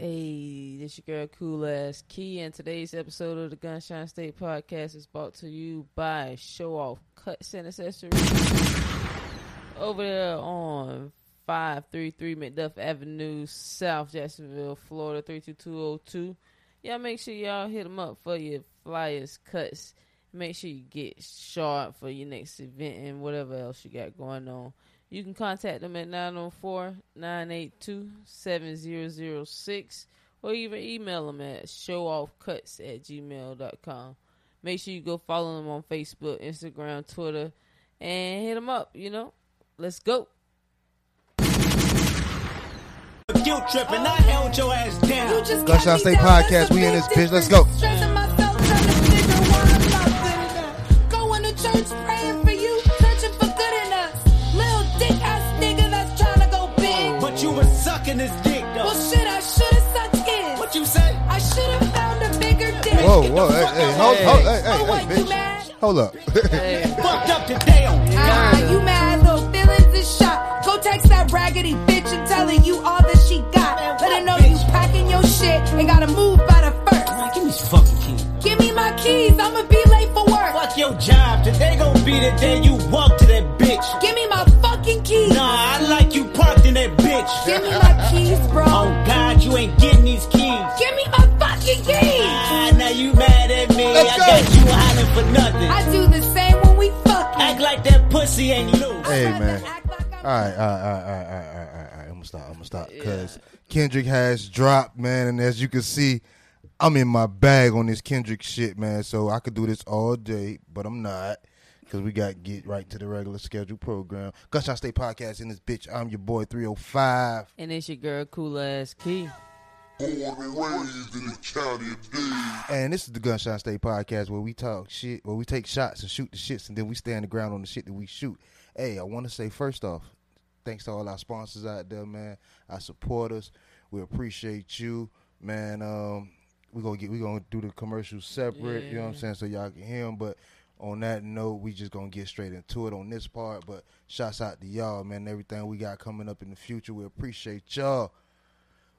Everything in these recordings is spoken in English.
Hey, this is your girl Cool Ass Key, and today's episode of the Gunshine State Podcast is brought to you by Show Off Cuts and Accessories over there on 533 McDuff Avenue, South Jacksonville, Florida 32202. Y'all make sure y'all hit them up for your flyers, cuts. Make sure you get sharp for your next event and whatever else you got going on. You can contact them at 904-982-7006 or even email them at showoffcuts at gmail.com. Make sure you go follow them on Facebook, Instagram, Twitter, and hit them up, you know. Let's go. Guilt tripping, I held your ass down. Gunshot State Podcast, we in this bitch, let's go. Stressing myself, trying to figure why I'm not good. Going to church, praying Whoa, whoa, hey, hey, hold, hold, hey, hey, hey, bitch. Hold up. Fucked up today Ah, you mad, little feelings is shot. Go text that raggedy bitch and tell her you all that she got. Let her know you packing your shit and gotta move by the first. Give me fucking keys. Give me my keys, I'ma be late for work. Fuck your job. Today gon' be the day you walk to that bitch. Give me my fucking keys. Nah, I like you parked in that bitch. Give me my me. I got you hollering for nothing. I do the same when we fucking. Act like that pussy ain't loose. Hey, man. like All right, all right, all right, all right, all right, all right, all right. I'm gonna stop. I'm gonna stop because Kendrick has dropped, man, and as you can see, I'm in my bag on this Kendrick shit, man. So I could do this all day, but I'm not because we got to get right to the regular scheduled program. Gunshot State Podcast in this bitch. I'm your boy 305. and it's your girl Cool Ass Key. Born and raised in the county of Dade. And this is the Gunshot State Podcast where we talk shit, where we take shots and shoot the shits, and then we stand the ground on the shit that we shoot. Hey, I want to say first off, thanks to all our sponsors out there, man, our supporters. We appreciate you, man. Um, we gonna get we gonna do the commercials separate. You know what I'm saying, so y'all can hear them. But on that note, we just gonna get straight into it on this part. But shouts out to y'all, man. Everything we got coming up in the future, we appreciate y'all.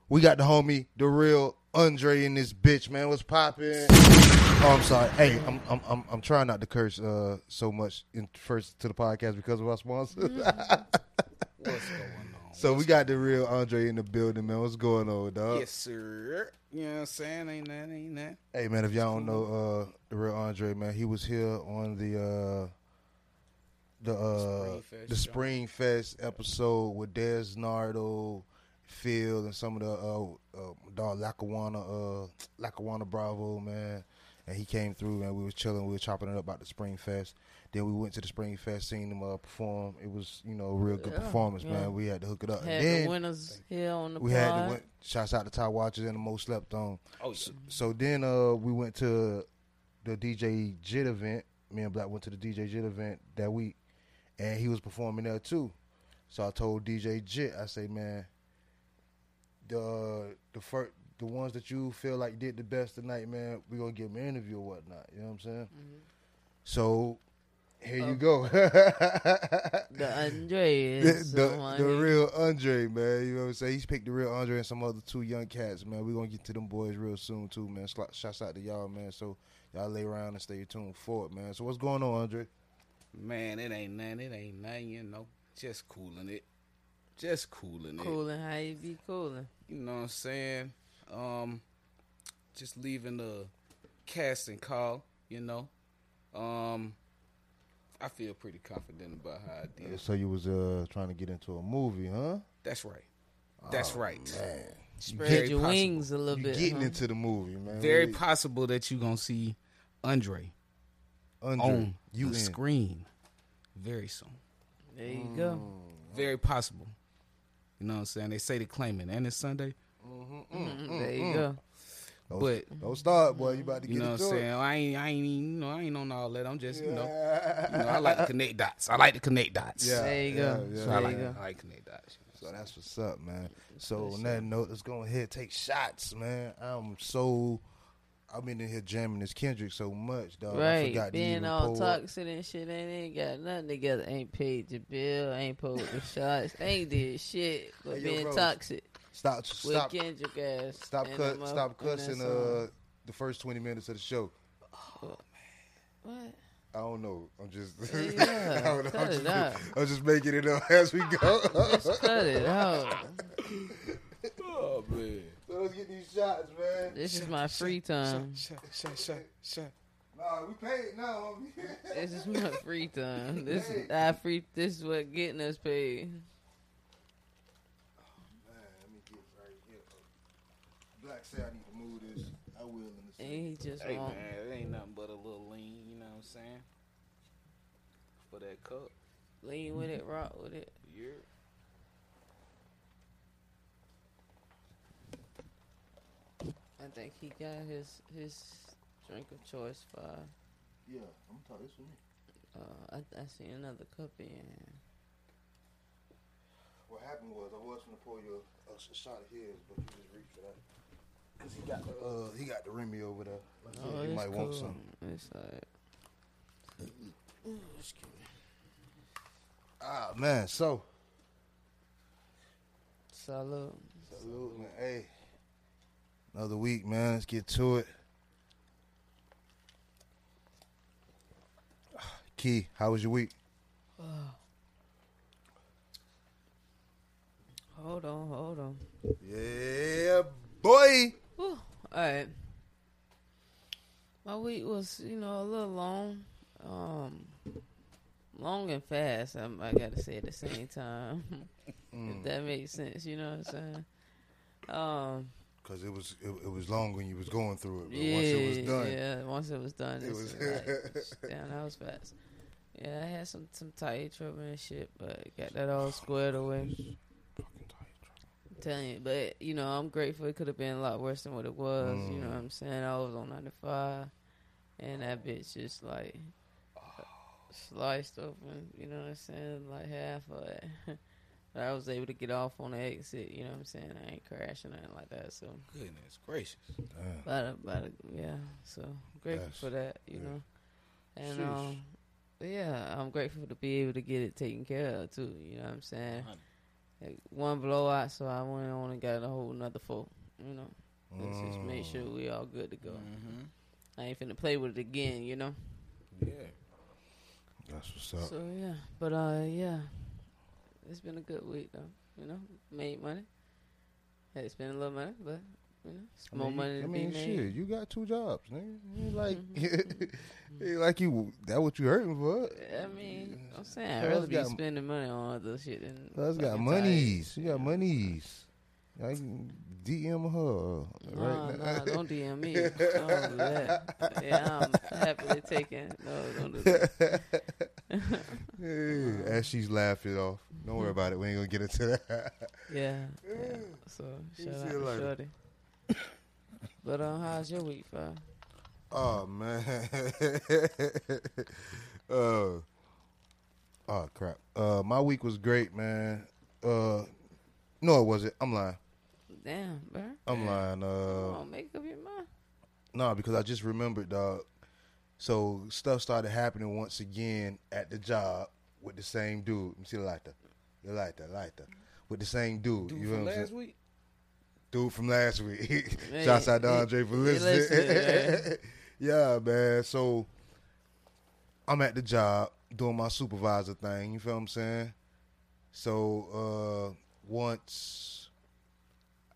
We got the homie, the real Andre in this bitch, man. What's poppin'? Oh, I'm sorry. Hey, I'm I'm I'm, I'm trying not to curse uh, so much in first to the podcast because of our sponsors. What's going on? so we got the real Andre in the building, man. What's going on, dog? Yes, sir. You know what I'm saying? Ain't that, ain't that? Hey, man, if y'all don't know uh, the real Andre, man, he was here on the uh, the uh, Spring Fest the show. Spring Fest episode with Des Nardo, Phil, and some of the uh, uh, dog Lackawanna, uh, Lackawanna Bravo, man. And he came through, and we was chilling, we was chopping it up about the Spring Fest. Then we went to the Spring Fest, seen him uh, perform. It was, you know, a real good Yeah, performance, yeah. man. We had to hook it up. Had and then the winners here on the we pod. had to went, shouts out to Ty Watchers and the most slept on. Oh, So, so then uh, we went to the DJ Jit event. Me and Black went to the DJ Jit event that week, and he was performing there too. So I told DJ Jit, I say, man, the the first the ones that you feel like did the best tonight, man, we gonna give them an interview or whatnot. You know what I'm saying? Mm-hmm. So here you go. The Andre the, is the, someone the real Andre, man. You know what I'm saying? He's picked the real Andre and some other two young cats, man. We're gonna get to them boys real soon too, man. Sl- Shouts out to y'all, man. So y'all lay around and stay tuned for it, man. So what's going on, Andre? man, it ain't nothing. It ain't nothing, you know. Just cooling it. Just cooling it. cooling. How you be cooling? You know what I'm saying? Um, just leaving the casting call, you know. Um, I feel pretty confident about how I did. So you was uh trying to get into a movie, huh? That's right. That's right. Man, Spread Very your possible. wings a little you bit. getting huh? into the movie, man. Very We- possible that you're going to see Andre Andre, on you the in. screen very soon. There you go. Very possible. You know what I'm saying? They say they claiming, and it's Sunday. Mm, there you go. Don't, But don't start, boy. You about to you get know what into I'm it. saying? I ain't, I ain't, even- you know, I ain't on all that. I'm just, you know, you know, I like to connect dots. I like to connect dots. Yeah, There you go. yeah, So I There like, you go. I like to connect dots. So that's what's up, man. So on that note, let's go ahead take shots, man. I'm so I've been in here jamming this Kendrick so much, dog. I Right, forgot to being even all pull toxic and shit, ain't, ain't got nothing together. Ain't paid your bill, ain't pulled the shots, ain't did shit, but Hey, being Rose. toxic. Stop, with stop, Kendrick ass. stop, cut, up stop cussing. Uh, the first twenty minutes of the show. Oh man, what? I don't know. I'm just. Yeah, I don't know. cut I'm, it just out. I'm just making it up as we go. Just cut it out. Oh man. So let's get these shots, man. This is my free time. Shot, shot, shot, shot. Nah, we paid now. homie. This is my free time. This is our free. This is what getting us paid. Oh, man, let me get right here. Black say I need to move this. I will in the And second. he just Hey won't. man, it ain't nothing but a little lean. You know what I'm saying? For that cup. lean with it, rock with it. Yeah. I think he got his his drink of choice for. Yeah, I'm gonna talk this for me. Uh, I I see another cup in. What happened was I was gonna pour you a, a shot of his, but you just reached for that. Cause he got the uh he got the Remy over there. Like, yeah, Oh, you might cool. want some. It's like. Ooh, excuse me. Ah man, so Salute. salute man. Hey, another week, man. Let's get to it. Key, how was your week? Hold on, hold on. Yeah, boy. Whew. All right. My week was, you know, a little long. Um, long and fast. I, I got to say at the same time. if that makes sense, you know what I'm saying? Um, Cause it was it, it was long when you was going through it, but yeah, once it was done, yeah. Once it was done, It was- like, damn, that was fast. Yeah, I had some some tight trouble and shit, but got that all squared away. I'm telling you, but you know, I'm grateful. It could have been a lot worse than what it was. You know mm. what I'm saying? I was on 95, and that bitch just like oh. sliced open. You know what I'm saying? Like half of it. but I was able to get off on the exit. You know what I'm saying? I ain't crashing or anything like that. So, Goodness gracious. Damn. but, but yeah. So grateful That's- for that. You yeah. know, and Sheesh. um, yeah, I'm grateful to be able to get it taken care of too. You know what I'm saying? Like, one blowout, so I went on and got a whole another four. You know, let's just make sure we all good to go. Mm-hmm. I ain't finna play with it again. You know. Yeah. That's what's up. So yeah, but uh, yeah, it's been a good week though. You know, made money. Had to spend a little money, but you know, it's I more mean, money I mean, be made. shit, you got two jobs, nigga. You like, mm-hmm. ain't like you. That what you hurting for? I mean, I'm saying I'd rather be spending money on other shit than. Cuz got monies. You got monies. I can DM her right now. nah, don't DM me. Don't do that. Yeah, I'm happily taking. No, don't do that. Yeah, As she's laughing off. Don't worry about it. We ain't gonna get into that. Yeah. yeah. So shout out to. Shorty. But um, how's your week, fam? Oh man. uh, oh crap. Uh, my week was great, man. Uh, no, it wasn't. I'm lying. Damn, bro. I'm lying. Come Uh, on, make up your mind. no, because I just remembered, dog. So stuff started happening once again at the job with the same dude. You see like that. lighter, lighter, with the same dude. Dude you know from what I'm last saying? week. dude from last week. Hey, Shouts out to Andre for listening. listening, yeah, man. So I'm at the job doing my supervisor thing. You feel what I'm saying? So uh, once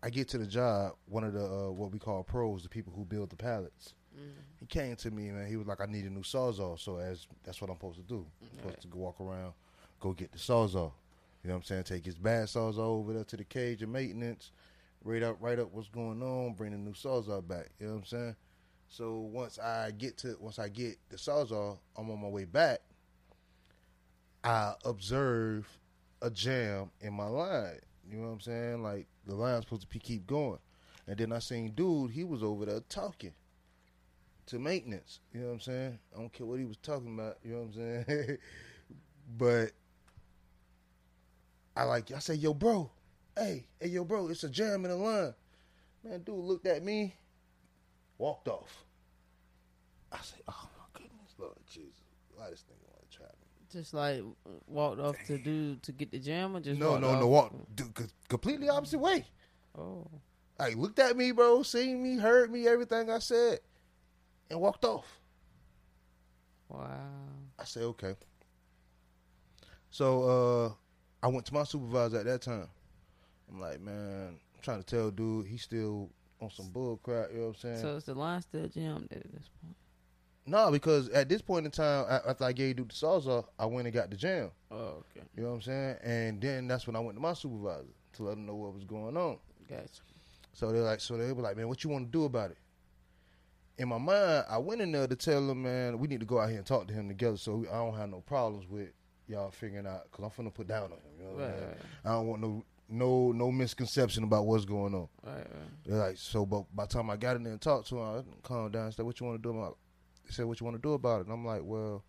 I get to the job, one of the uh, what we call pros, the people who build the pallets, he came to me, man. He was like, "I need a new sawzall." So as that's what I'm supposed to do. I'm supposed to go walk around, go get the sawzall. You know what I'm saying? Take his bad sawzall over there to the cage of maintenance, rate up, write up what's going on, bring the new sawzall back. You know what I'm saying? So once I get to once I get the sawzall, I'm on my way back. I observe a jam in my line. You know what I'm saying? Like the line's supposed to keep going, and then I seen dude. He was over there talking to maintenance. You know what I'm saying? I don't care what he was talking about. You know what I'm saying? but I like I say, yo, bro, hey, hey, yo, bro, it's a jam in the line. Man, dude looked at me, walked off. I say, oh my goodness, Lord Jesus, why this nigga want to trap me? Just like walked off to do to get the jam or just No, no, off? no, walk dude, completely opposite way. Oh, Like looked at me, bro, seen me, heard me, everything I said, and walked off. wow. I said, okay. So uh I went to my supervisor at that time. I'm like, man, I'm trying to tell dude he still on some bull crap, you know what I'm saying? So is the line still jammed at this point? no, because at this point in time, after I gave dude the sawzall, I went and got the jam. Oh, okay. You know what I'm saying? And then that's when I went to my supervisor to let him know what was going on. Gotcha. So they're like, so they were like, man, what you want to do about it? In my mind, I went in there to tell him, man, we need to go out here and talk to him together, so I don't have no problems with y'all figuring out, cause I'm finna put down on him. You know what Right, I'm saying? right, I don't want no no no misconception about what's going on. right, right. They're like, so, but by the time I got in there and talked to him, I calmed down and said, what you want to do about? They said, what you want to do about it? And I'm like, well,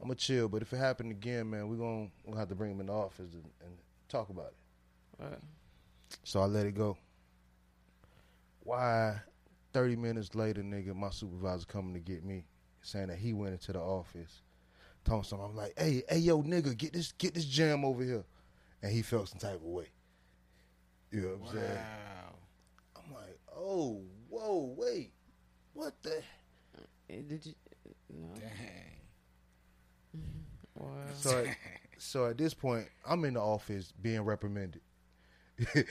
I'm gonna chill, but if it happened again, man, we're gonna we'll have to bring him in the office and, and talk about it. Right. So I let it go. Why? Thirty minutes later, nigga, my supervisor coming to get me, saying that he went into the office. Told something. I'm like, hey, hey, yo, nigga, get this, get this jam over here, and he felt some type of way. You know what I'm saying? I'm like, oh, whoa, wait, what the? Eh, Did you? No. Dang. Wow. So, at, so at this point, I'm in the office being reprimanded. you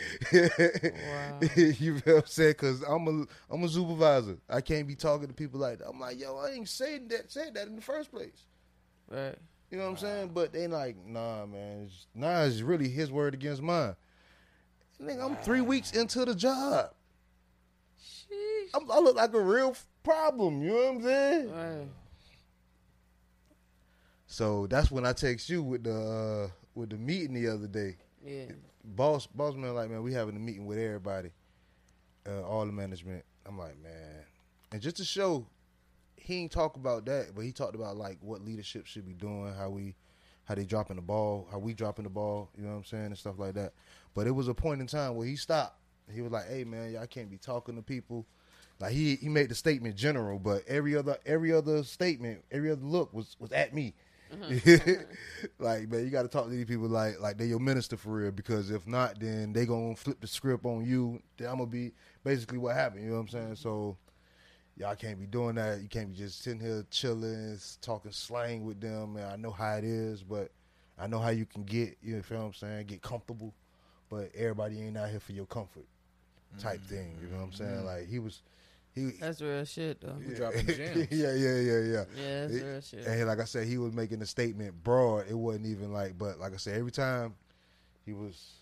feel what I'm saying? Because I'm a I'm a supervisor. I can't be talking to people like that. I'm like, yo, I ain't saying that said that in the first place. Right. You know what I'm saying? But they like, nah, man. It's, nah, it's really his word against mine. Nigga, I'm three weeks into the job. Sheesh. I'm, I look like a real problem. You know what I'm saying? Right. So that's when I text you with the uh, with the meeting the other day. Yeah. boss boss man like man we having a meeting with everybody uh, all the management i'm like man and just to show he ain't talk about that but he talked about like what leadership should be doing how we how they dropping the ball how we dropping the ball you know what i'm saying and stuff like that but it was a point in time where he stopped he was like hey man y'all can't be talking to people like he he made the statement general but every other every other statement every other look was was at me mm-hmm. like man, you got to talk to these people like like they your minister for real because if not, then they gonna flip the script on you. Then I'm gonna be basically what happened. You know what I'm saying? So y'all can't be doing that. You can't be just sitting here chilling, talking slang with them. Man, I know how it is, but I know how you can get. You feel what I'm saying? Get comfortable, but everybody ain't out here for your comfort type thing. You know what I'm saying? Mm-hmm. Like he was, he. That's real shit though. We dropping gems. yeah, yeah, yeah, yeah. Yeah, that's It- real shit. And like I said, he was making a statement broad. It wasn't even like, but like I said, every time he was.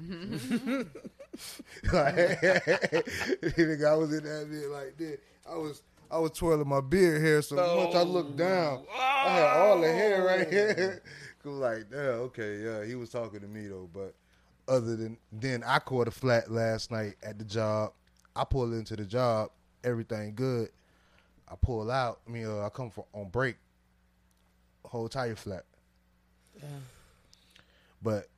like, nigga, I was in that bit like this. I was I was twirling my beard hair so much I looked down. I had all the hair right here. Cause like, yeah, okay, yeah, he was talking to me though. But other than then, I caught a flat last night at the job. I pull into the job, everything good. I pull out. I mean, uh, I come for on break. Whole tire flat. But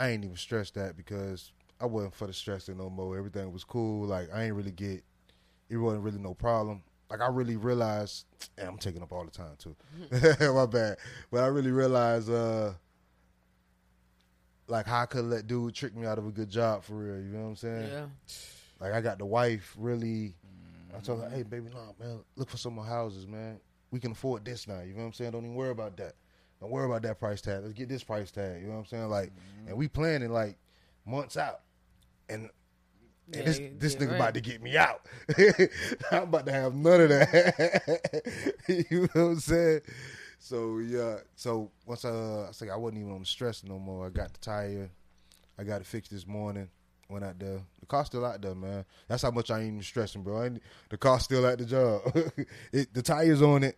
I ain't even stressed that because I wasn't for the stressing no more. Everything was cool. Like I ain't really get. It wasn't really no problem. Like I really realized. And I'm taking up all the time too. My bad. But I really realized. uh like how I could let dude trick me out of a good job for real. You know what I'm saying? Yeah. Like I got the wife really. I told her, hey baby, nah, man, look for some more houses, man. We can afford this now. You know what I'm saying? Don't even worry about that. Don't worry about that price tag. Let's get this price tag. You know what I'm saying? Like, mm-hmm. and we planning like months out, and. And Yeah, this this nigga ready. about to get me out. I'm about to have none of that. you know what I'm saying? So yeah. So once I I say I wasn't even on the stress no more. I got the tire. I got it fixed this morning. Went out there. The car's still out there, man. That's how much I ain't even stressing, bro. I ain't, the car's still at the job. it, the tires on it.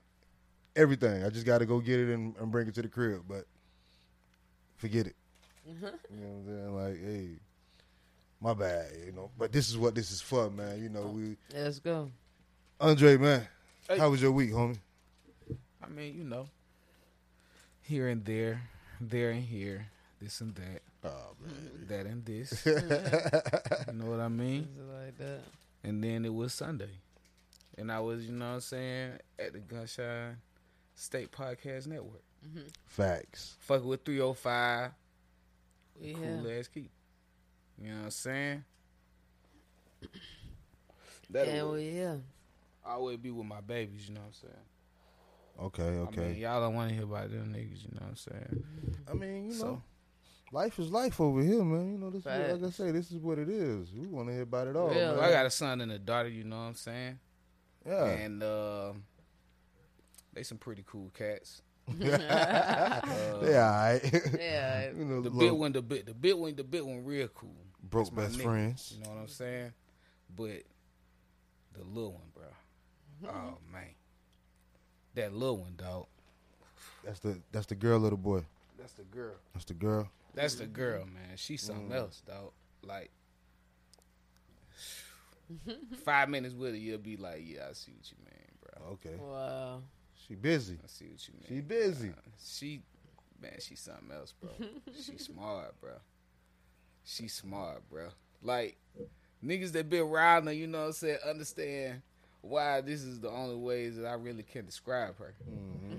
Everything. I just got to go get it and, and bring it to the crib. But forget it. Mm-hmm. You know what I'm saying? Like, hey, my bad. You know. But this is what this is for, man. You know, we Let's go. Andre, man. Hey. How was your week, homie? I mean, you know, here and there, there and here, this and that, Oh man. that and this. you know what I mean? Like that? And then it was Sunday. And I was, you know what I'm saying, at the Gunshine State Podcast Network. Facts. Fuck with 305, Yeah. cool ass keep. You know what I'm saying? That'll Hell yeah. always be with my babies. You know what I'm saying? Okay, I okay. mean, y'all don't want to hear about them niggas. You know what I'm saying? I mean, you know, life is life over here, man. You know, this is what, like I say, this is what it is. We want to hear about it all. Real. man. I got a son and a daughter. You know what I'm saying? yeah. And uh, they some pretty cool cats. yeah, all right. Yeah. you know, The little big one, the bit, the bit one, the bit one, real cool. broke best nigga. friends. You know what I'm saying? But the little one, bro. Oh man, that little one, dog. That's the that's the girl little boy. That's the girl. That's the girl. That's the girl, man. She's something Mm. else, dog. Like five minutes with her, you'll be like, yeah, I see what you mean, bro. Okay, Wow. She busy. I see what you mean. She busy. Uh, she, man, she's something else, bro. she smart, bro. She smart, bro. Like niggas that been around her, you know what I'm saying, understand why this is the only ways that I really can describe her.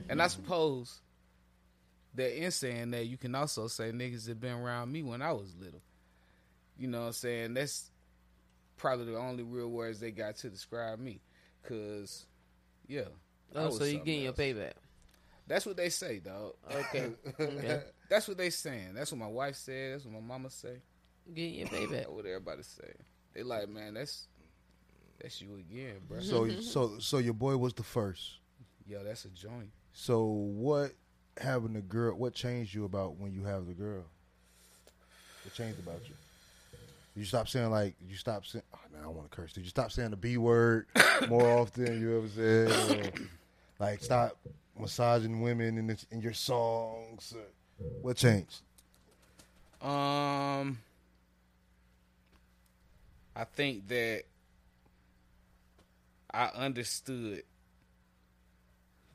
And I suppose that in saying that, you can also say niggas that been around me when I was little. You know what I'm saying? That's probably the only real words they got to describe me. Cause, yeah. Oh, I Oh, so you something getting your payback? That's what they say, dog. Okay. okay. That's what they saying. That's what my wife said. That's what my mama say. Getting your payback. That's what everybody say. They like, man, that's that's you again, bro. So so so your boy was the first. Yo, that's a joint. So what having the girl? What changed you about when you have the girl? What changed about you? You stop saying like you stop saying. Oh, man, I want to curse. Did you stop saying the b word more often? You ever said or, like stop massaging women in the, in your songs? What changed? Um, I think that I understood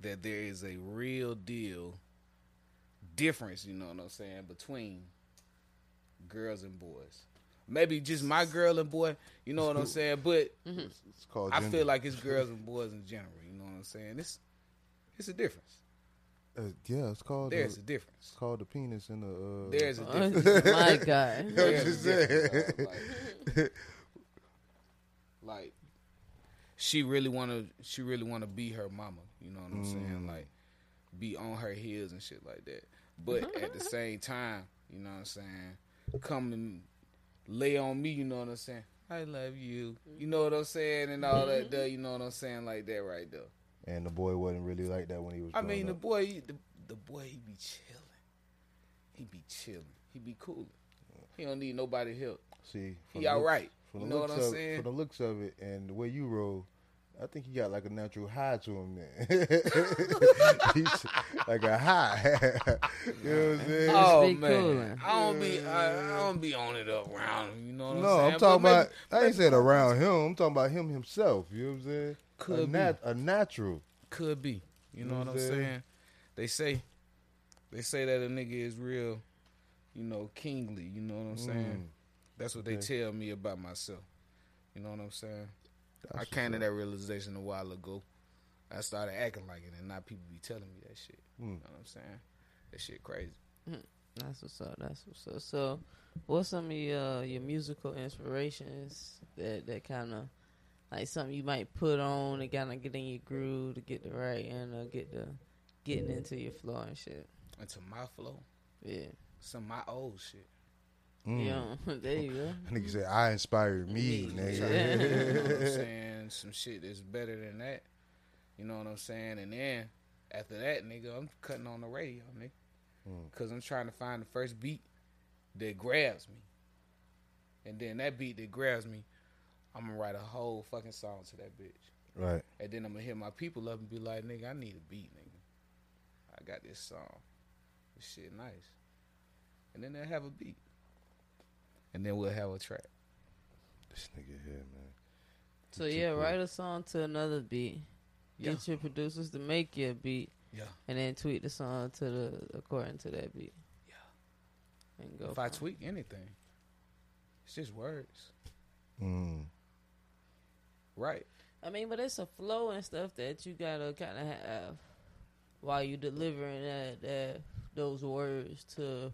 that there is a real deal difference, you know what I'm saying, between girls and boys. Maybe just my girl and boy, you know what I'm saying, but It's called. I feel like it's girls and boys in general, you know what I'm saying? It's it's a difference. Uh, yeah, it's called. There's the, a difference. it's called the penis in the. Uh, There's a Oh, difference. my God. There's just a difference, dog. Like, like, she really wanna she really wanna be her mama. You know what I'm saying? Like be on her heels and shit like that. But at the same time, you know what I'm saying, come and lay on me, you know what I'm saying? I love you. You know what I'm saying? And all that there, you know what I'm saying, like that right there. And the boy wasn't really like that when he was. I growing mean the up. boy he- the, the boy he be chilling. He be chilling. He be cool. He don't need nobody help. See, He from the all looks- right. You know what I'm of, saying? From the looks of it and the way you roll, I think he got like a natural high to him. man. he's like a high. you know what I'm saying? Oh man. I don't be I, I don't be on it up around him. You know what I'm saying? no. I'm But talking maybe- about. I ain't saying around him. I'm talking about him himself. You know what I'm saying? Could a, be. nat- a natural. could be. You know You what know I'm what I'm saying? saying? They say they say that a nigga is real, you know, kingly. You know what I'm saying? That's what they Mm. Tell me about myself. You know what I'm saying? I That's came to that realization a while ago. I started acting like it, and now people be telling me that shit. Mm. You know what I'm saying? That shit crazy. That's what's up. That's what's up. So, what's some of your your musical inspirations that that kind of like something you might put on to kind of get in your groove to get the right and uh, get the getting into your flow and shit. And to my flow, Yeah, some of my old shit. Mm. yeah. there you go. I Nigga said, I inspired me, Me. You know nigga. what I'm saying? Some shit that's better than that. You know what I'm saying? And then after that, nigga, I'm cutting on the radio, nigga. Mm. Cause I'm trying to find the first beat that grabs me. And then that beat that grabs me, I'm gonna write a whole fucking song to that bitch. right. And then I'm gonna hit my people up and be like, nigga, I need a beat, nigga. I got this song. This shit nice. And then they'll have a beat. And then we'll have a track. This nigga here, man. So Too yeah, cool. write a song to another beat. Yeah. Get your producers to make you a beat, Yeah. and then tweet the song to the according to that beat. Yeah. And go. if I from tweak anything, it's just words. Mm. Right. I mean, but it's a flow and stuff that you gotta kind of have while you delivering that, that those words to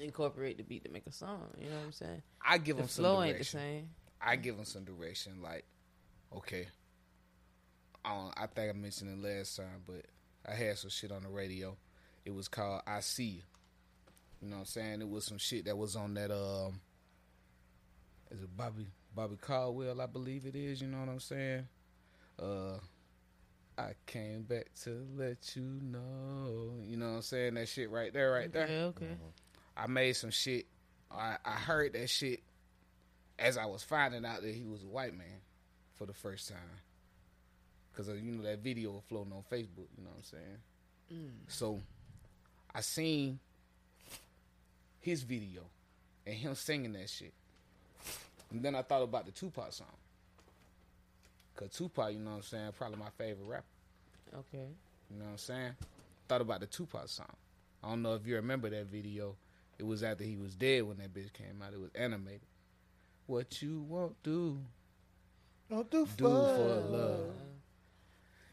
incorporate the beat to make a song. You know what I'm saying? I give The him some flow ain't the direction. same. I give them some direction. Like, okay, I think I mentioned it last time, but I had some shit on the radio. It was called "I See You." You know what I'm saying? It was some shit that was on that. Um, is it Bobby Bobby Caldwell? I believe it is. You know what I'm saying? Uh, I came back to let you know. You know what I'm saying? That shit right there, right there. Okay, okay. I made some shit. I, I heard that shit as I was finding out that he was a white man for the first time. Cause of, you know that video was floating on Facebook. You know what I'm saying? Mm. So I seen his video and him singing that shit, and then I thought about the Tupac song. Cause Tupac, you know what I'm saying, probably my favorite rapper. Okay. You know what I'm saying? Thought about the Tupac song. I don't know if you remember that video. It was after he was dead when that bitch came out. It was animated. What you won't do, Don't do, do for love.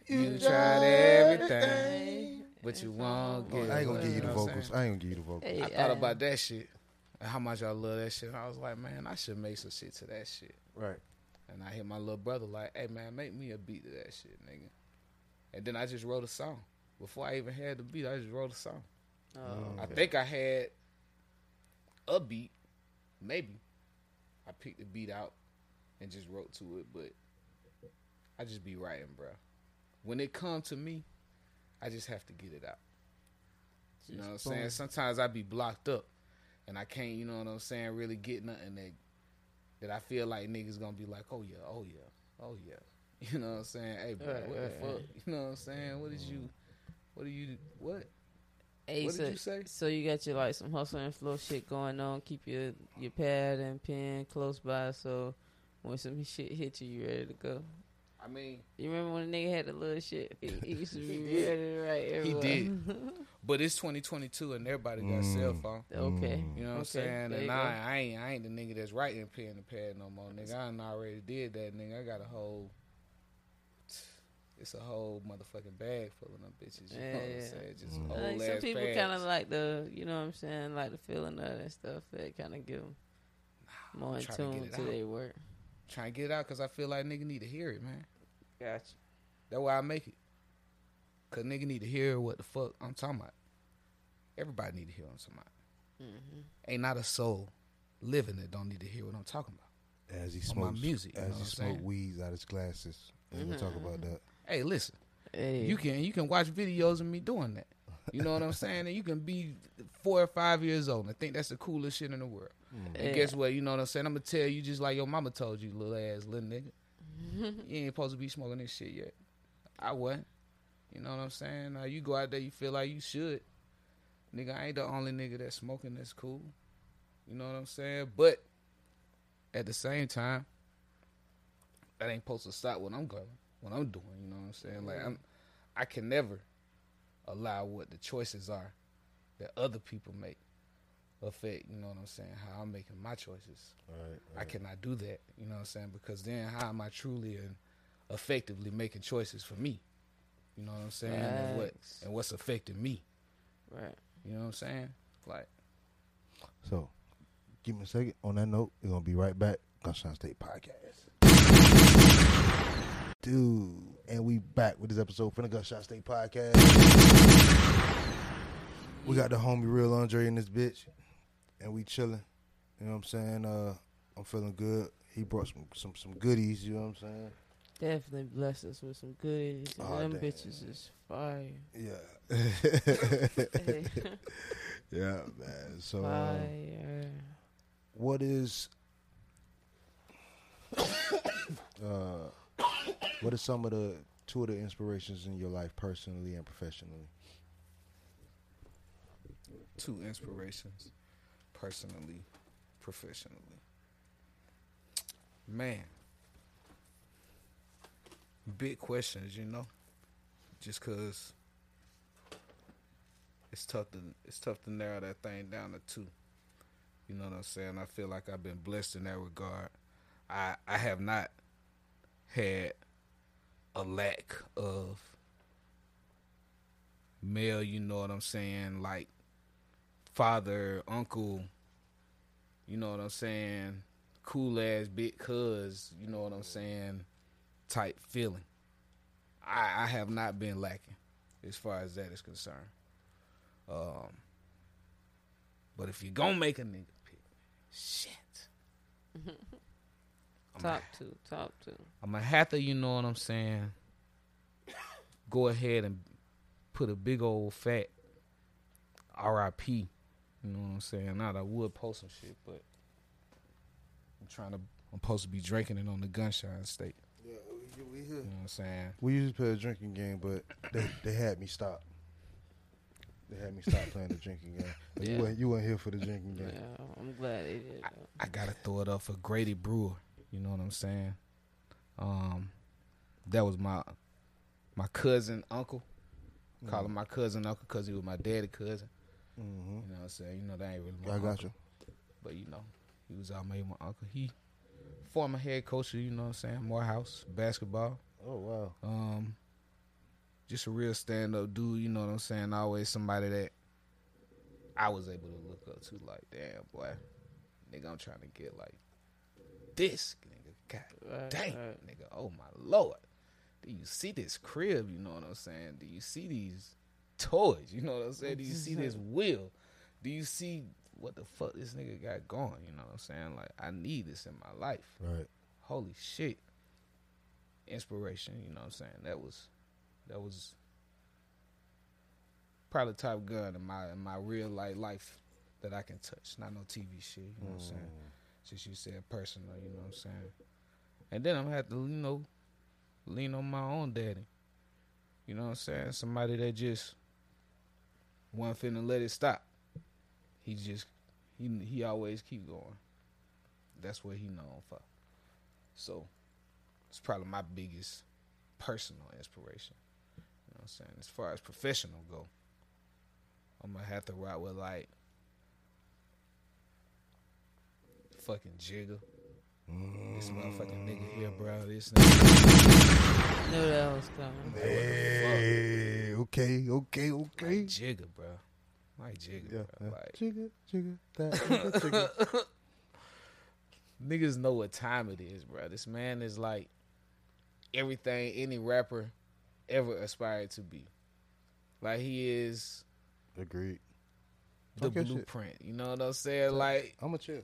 You, tried everything, but you won't get. I ain't gonna love. give you the I'm vocals. saying? I ain't gonna give you the vocals. Hey, I thought about that shit and how much I love that shit. And I was like, man, I should make some shit to that shit. Right. And I hit my little brother like, hey man, make me a beat to that shit, nigga. And then I just wrote a song. Before I even had the beat, I just wrote a song. Oh, oh I think I had a beat, maybe. I picked the beat out and just wrote to it, but I just be writing, bro. When it come to me, I just have to get it out. You know what I'm saying? Sometimes I be blocked up and I can't, you know what I'm saying, really get nothing that that I feel like niggas gonna be like, oh yeah, oh yeah, oh yeah. You know what I'm saying? Hey, bro, what the fuck? You know what I'm saying? What did you, what do you, what? Hey, What so, did you say? So you got your like some hustle and flow shit going on. Keep your your pad and pen close by, so when some shit hit you, you ready to go. I mean, You remember when a nigga had the little shit? He, he used to be ready to write He did. But it's 2022 and everybody got cell phone. okay. You know what I'm saying? there And I. I ain't I ain't the nigga that's writing pen and pad no more, nigga. I already did that, nigga. I got a whole. It's a whole motherfucking bag full of them bitches. You know what Yeah, I'm saying? Just Mm. whole Like some people kind of like the, you know what I'm saying, like the feeling of it and stuff. That kind of give them more in trying to get tune it to their work. trying to get it out because I feel like nigga need to hear it, man. Gotcha. That's why I make it. Cause nigga need to hear what the fuck I'm talking about. Everybody need to hear what I'm talking about. Mm-hmm. Ain't not a soul living that don't need to hear what I'm talking about. As he On my smokes music, as he I'm smoke weeds out his glasses. And we'll talk about that. Hey, listen. Hey, You can you can watch videos of me doing that. You know what I'm saying? And you can be four or five years old and think that's the coolest shit in the world. And Yeah. guess what? You know what I'm saying? I'm gonna tell you just like your mama told you, little ass little nigga. you ain't supposed to be smoking this shit yet. I wasn't. You know what I'm saying? You go out there, you feel like you should. Nigga, I ain't the only nigga that's smoking that's cool. You know what I'm saying? But at the same time, that ain't supposed to stop what I'm going, what I'm doing. You know what I'm saying? Like I'm, I can never allow what the choices are that other people make affect. You know what I'm saying? How I'm making my choices. Right. I cannot do that. You know what I'm saying? Because then how am I truly and effectively making choices for me? You know what I'm saying? And what and what's affecting me? right. You know what I'm saying? Like So, give me a second. On that note, we're gonna be right back. Gunshine State Podcast. Dude, and we back with this episode from the Gunshot State Podcast. We got the homie Real Andre in this bitch, and we chilling. You know what I'm saying? Uh, I'm feeling good. He brought some some some goodies. You know what I'm saying? Definitely blessed us with some goodies. And Aw, them damn. bitches is fire. Yeah. Yeah, man. So, um, fire. what is uh what are some of the two of the inspirations in your life personally and professionally two inspirations, personally, professionally. Man, big questions, you know. Just cause it's tough to it's tough to narrow that thing down to two. You know what I'm saying? I feel like I've been blessed in that regard. I I have not had a lack of male, you know what I'm saying, like father, uncle, you know what I'm saying, cool ass big cuz, you know what I'm saying, type feeling. I, I have not been lacking as far as that is concerned. Um, but if you're gonna make a nigga pick, shit. Top two, top two. I'm gonna have you know what I'm saying, go ahead and put a big old fat RIP. You know what I'm saying? Not I would post some shit, but I'm trying to. I'm supposed to be drinking it on the gunshine state. Yeah, we, we here. You know what I'm saying? We used to play a drinking game, but they, they had me stop. They had me stop playing the drinking game. But Yeah. You weren't you weren't here for the drinking game. Yeah, I'm glad they did. though. I gotta throw it up for Grady Brewer. You know what I'm saying? Um, that was my my cousin uncle. Call him my cousin uncle because he was my daddy cousin. Mm-hmm. You know what I'm saying? You know that ain't really my I got uncle. you. But you know, he was out made my uncle. He former head coach of, you know what I'm saying, Morehouse basketball. Oh wow. Um just a real stand up dude, you know what I'm saying? Always somebody that I was able to look up to like, damn boy, nigga, I'm trying to get like this nigga. God Right, damn right. nigga, oh my lord. Do you see this crib, you know what I'm saying? Do you see these toys, you know what I'm saying? Do you see this wheel? Do you see what the fuck this nigga got going, you know what I'm saying? Like I need this in my life. Right. holy shit. Inspiration you know what i'm saying? That was that was probably top gun in my in my real life life that i can touch. Not no tv shit you know what i'm saying? Mm. Since you said personal you know what i'm saying? And then i'm gonna have to you know lean on my own daddy. You know what i'm saying? Somebody that just wasn't finna let it stop he just he he always keep going that's what he known for so it's probably my biggest personal inspiration. You know what I'm saying? As far as professional go, I'm gonna have to ride with like fucking Jigga. This motherfucking nigga here, mm. bro. This nigga Knew that was coming. Hey, okay, okay, okay. like Jigga, bro. Like Jigga, Yeah, bro. yeah. Like Jigga, jigga, that, jigga, jigga. niggas know what time it is, bro. This man is like everything any rapper ever aspired to be. Like he is Agreed. the Talk your shit. blueprint. You know what I'm saying? Like I'm a chill.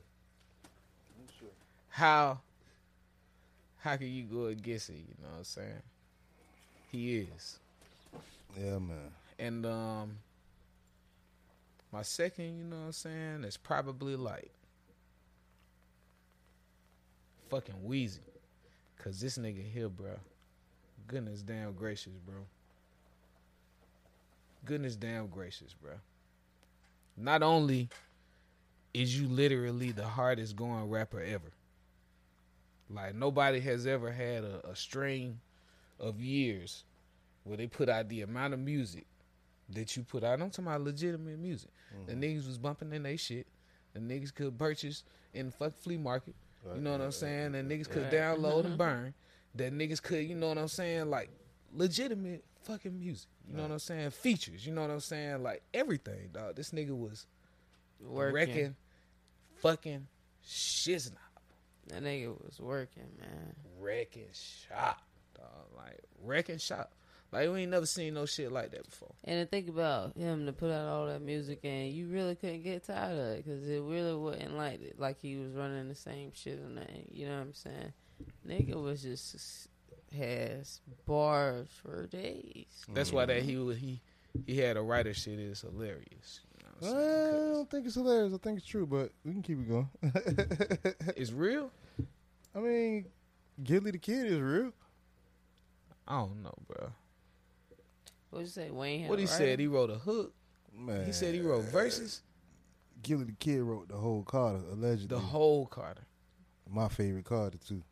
How how can you go against it? You know what I'm saying? He is. Yeah, man. And um my second, you know what I'm saying, is probably like fucking Weezy. Cause this nigga here, bro. Goodness damn gracious, bro. Goodness damn gracious, bro. Not only is you literally the hardest going rapper ever. Like nobody has ever had a, a string of years where they put out the amount of music that you put out. I'm talking about legitimate music. The mm-hmm. niggas was bumping in they shit. The niggas could purchase in the fuck flea market. You know what I'm saying? And niggas could download and mm-hmm. burn. That niggas could, you know what I'm saying? Like legitimate fucking music. You know what I'm saying? Features. You know what I'm saying? Like everything, dog. This nigga was Working. wrecking fucking shiznop. That nigga was working, man. Wrecking shop, dog. Like wrecking shop. Like we ain't never seen no shit like that before. And to think about him to put out all that music, and you really couldn't get tired of it because it really wasn't like it, like he was running the same shit on that. You know what I'm saying? Nigga was just has bars for days. That's why that mm-hmm. he was he he had a writer shit is hilarious. You I'm I saying? don't think it's hilarious. I think it's true, but we can keep it going. it's real. I mean, Gillie the Kid is real. I don't know, bro. What you say, Wayne? What a he writer? said, he wrote a hook. Man, He said he wrote verses. Gillie the Kid wrote the whole Carter, allegedly. The whole Carter. My favorite Carter too.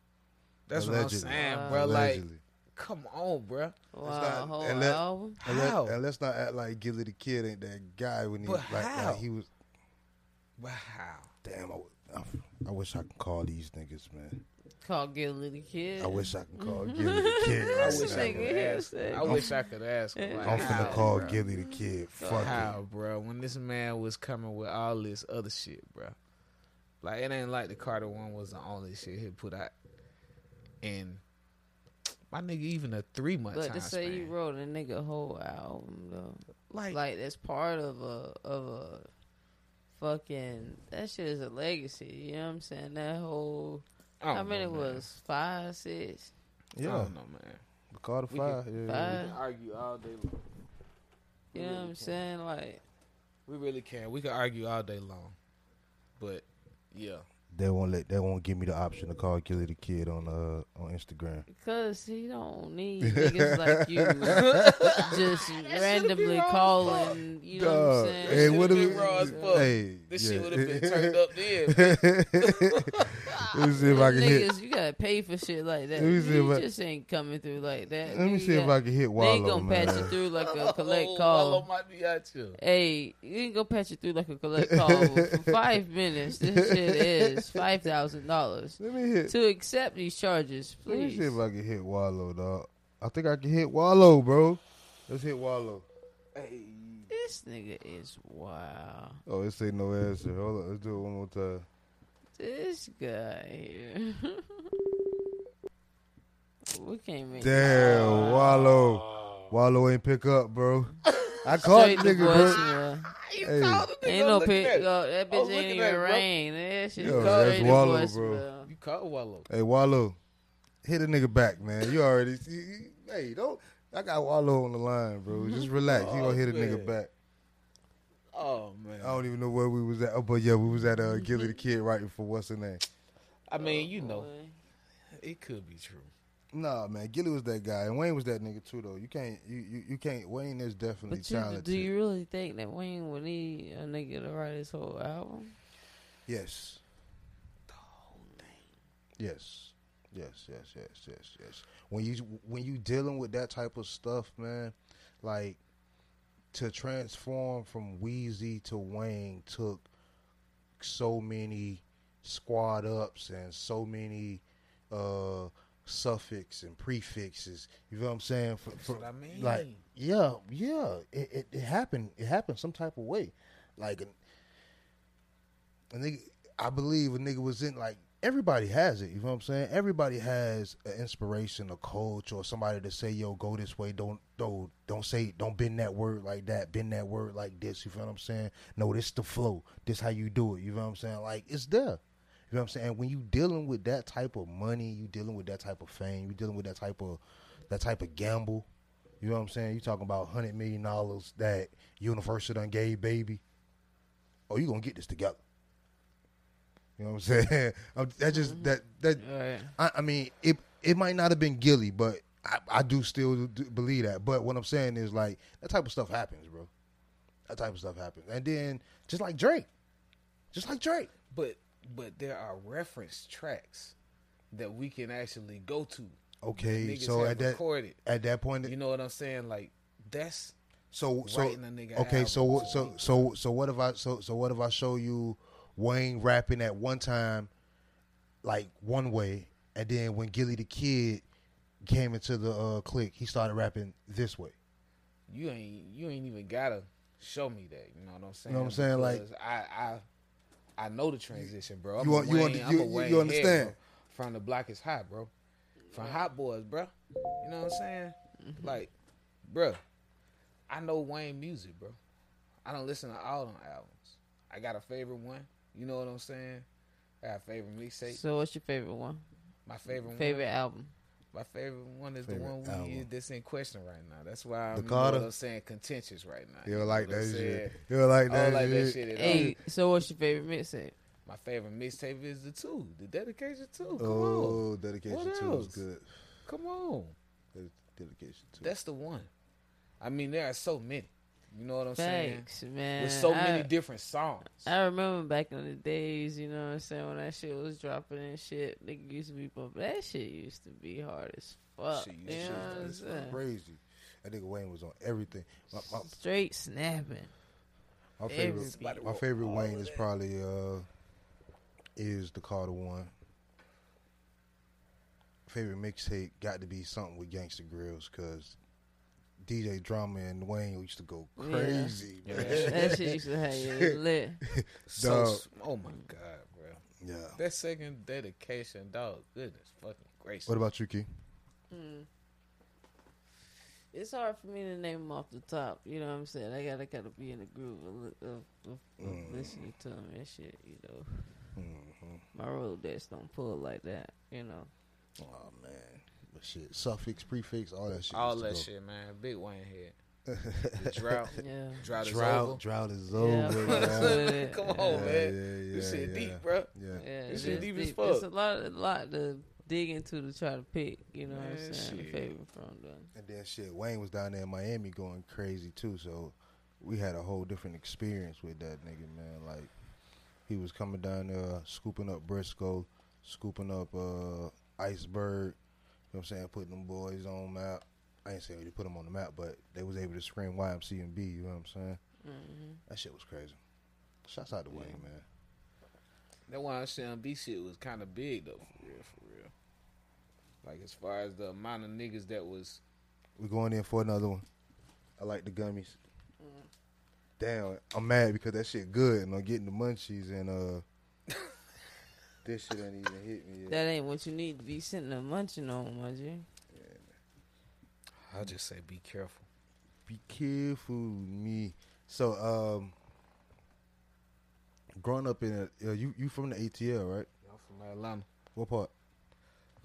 That's Allegedly. what I'm saying, Wow. bro. Like, Allegedly. Come on, bro. Wow, not- and let- album. And, let, How? and let's not act like Gillie the Kid ain't that guy when he But like, how? like he was. But how? Damn, I wish I could call these niggas, man. Call Gillie the Kid. I wish I could call Gillie the Kid. I wish I could ask. I wish I could ask. him, Like, I'm how, finna call bro? Gillie the Kid. Fuck How, bro? When this man was coming with all this other shit, bro. Like it ain't like the Carter one was the only shit he put out. And my nigga, even a three month But time to say span. you wrote a nigga whole album though, like, like that's part of a of a fucking that shit is a legacy. You know what I'm saying? That whole I don't how many man. was five, six, Yeah, I Yeah, don't know, man. the Carter We Five. Yeah. five. argue all day long. You know what I'm saying? Like We really can. We can argue all day long. But yeah, They won't let. They won't give me the option to call Gillie the Kid on uh on Instagram. Because he don't need niggas like you just randomly calling. You know what I'm Dog. saying? Hey, should've what been if- raw as fuck. Hey, this yeah. shit would have been turned up then. Let me see if I can hit. niggas, you gotta pay for shit like that. Let me see you if I- just ain't coming through like that. Let me You see if I can hit They ain't gonna man. patch you through like a collect Oh, call. Wallo might be out you. Hey, you ain't gonna patch you through like a collect call for five minutes. This shit is five thousand dollars Let me hit. to accept these charges, Let me see please. if I can hit Wallo, dog. I think I can hit Wallo, bro. Let's hit Wallo. Hey. This nigga is wow. Oh, it ain't no answer. Hold on, let's do it one more time. This guy here. we can't make Damn, Wallo. Wallo ain't pick up, bro. I called the Straight to nigga, bro. voicemail. Hey, Ain't no pick. Oh, that I was bitch ain't looking even at it, bro. rain. That shit Yo, straight that's to Wallo, voicemail. You caught Wallo. hey, Wallo, hit a nigga back, man. You already. You, you- hey, don't. I got Wallo on the line, bro. Just relax. You gonna hit a nigga back. Oh man. I don't even know where we was at. Oh, but yeah, we was at uh, Gillie the Kid writing for what's her name. I mean, you know, it could be true. Nah, man, Gillie was that guy, and Wayne was that nigga too, though. You can't, you, you, you can't. Wayne is definitely But you, talented. do you really think that Wayne would need a nigga to write his whole album? Yes. The whole thing. Yes. Yes, yes, yes, yes, yes. When you when you dealing with that type of stuff, man, like to transform from Weezy to Wayne took so many squad ups and so many uh suffix and prefixes. You know what I'm saying? For, for- what I mean. Like, yeah, yeah. It, it, it happened. It happened some type of way. Like, a nigga, I believe a nigga was in like everybody has it. You know what I'm saying? Everybody has an inspiration, a coach, or somebody to say, "Yo, go this way. Don't don't don't say don't bend that word like that. Bend that word like this." You feel what I'm saying? No, this the flow. This how you do it. You know what I'm saying? Like it's there. You know what I'm saying? When you dealing with that type of money, you dealing with that type of fame, you dealing with that type of that type of gamble. You know what I'm saying? You talking about hundred million dollars that Universal done gave baby. Oh, you gonna get this together. You know what I'm saying? That just mm-hmm. that that Right. I, I mean it it might not have been Gillie, but I, I do still do believe that. But what I'm saying is like that type of stuff happens, bro. That type of stuff happens, and then just like Drake, just like Drake. But but there are reference tracks that we can actually go to. Okay, so at that recorded. at that point, You know what I'm saying? Like that's so so a nigga okay, so what- so so so what if I so so what if I show you Wayne rapping at one time, like one way, and then when Gillie the Kid came into the uh, clique, he started rapping this way. you ain't you ain't even gotta show me that. You know what I'm saying? You know what I'm saying? Like- I I I know the transition, bro. I'm You a want- you Wayne, want- I'm you- a you- Wayne you head, understand? bro. From the block is hot, bro. From Hot Boys, bro. You know what I'm saying? Mm-hmm. Like, bro, I know Wayne music, bro. I don't listen to all them albums. I got a favorite one. You know what I'm saying? I got a favorite mixtape. So what's your favorite one? My favorite Favorite one. album? My favorite one is Favorite the one we album. that's in question right now. That's why I'm, The you know Carter? I'm saying contentious right now. You know don't like that saying? shit. You don't like I that don't like that shit. shit Hey, so what's your favorite mixtape? My favorite mixtape is the two, the dedication two. Come Oh, on, dedication What two is good. come on. Dedication two. That's the one. I mean, there are so many. You know what I'm saying? Man. With so I- many different songs. I remember back in the days, you know what I'm saying, when that shit was dropping and shit, nigga used to be bumping. That shit used to be hard as fuck. Shit You used to know be what I'm saying? crazy. That nigga Wayne was on everything. My, my, Straight snapping. my favorite, Every my favorite Wayne is probably uh is the Carter one. favorite mixtape got to be something with Gangsta Grillz because DJ Drama and Wayne used to go crazy, Yeah, man. that shit used to have lit. So, Dog. oh my god, bro. Yeah. That second dedication, dog. Goodness fucking gracious. What about you, Key? Mm. It's hard for me to name them off the top. You know what I'm saying? I gotta gotta be in the groove of, li- of, of, of Mm. listening to them and shit. You know, hmm my Rolodex don't pull like that. You know, Oh man, but shit, suffix, prefix, all that shit. all that to shit, man? Big Wayne head. The drought. yeah. drought is drought, over. drought is over. fuck man. with it. Come on, Yeah, man. yeah, this yeah, shit yeah. deep, bro. Yeah. Yeah, This shit is deep as fuck. It's a lot, a lot to dig into to try to pick. You know what I'm saying? shit. Favorite from them. And then shit, Wayne was down there in Miami going crazy too. So we had a whole different experience with that nigga, man. Like he was coming down there, scooping up Briscoe, scooping up uh, Iceberg. You know what I'm saying? Putting them boys on map. I ain't saying he put them on the map, but they was able to scream YMC and B. You know what I'm saying? hmm That shit was crazy. Shouts out to Wayne, man. That YMC and B shit was kind of big though, for real, for real. Like as far as the amount of niggas that was, We're going in for another one. I like the gummies. Damn, I'm mad because that shit good and I'm getting the munchies and uh this shit ain't even hit me yet. That ain't what you need to be sitting there munching on, my G. I'll just say, be careful. Be careful, me. So um growing up in a, uh, you you from the ATL, right? I'm from Atlanta. What part?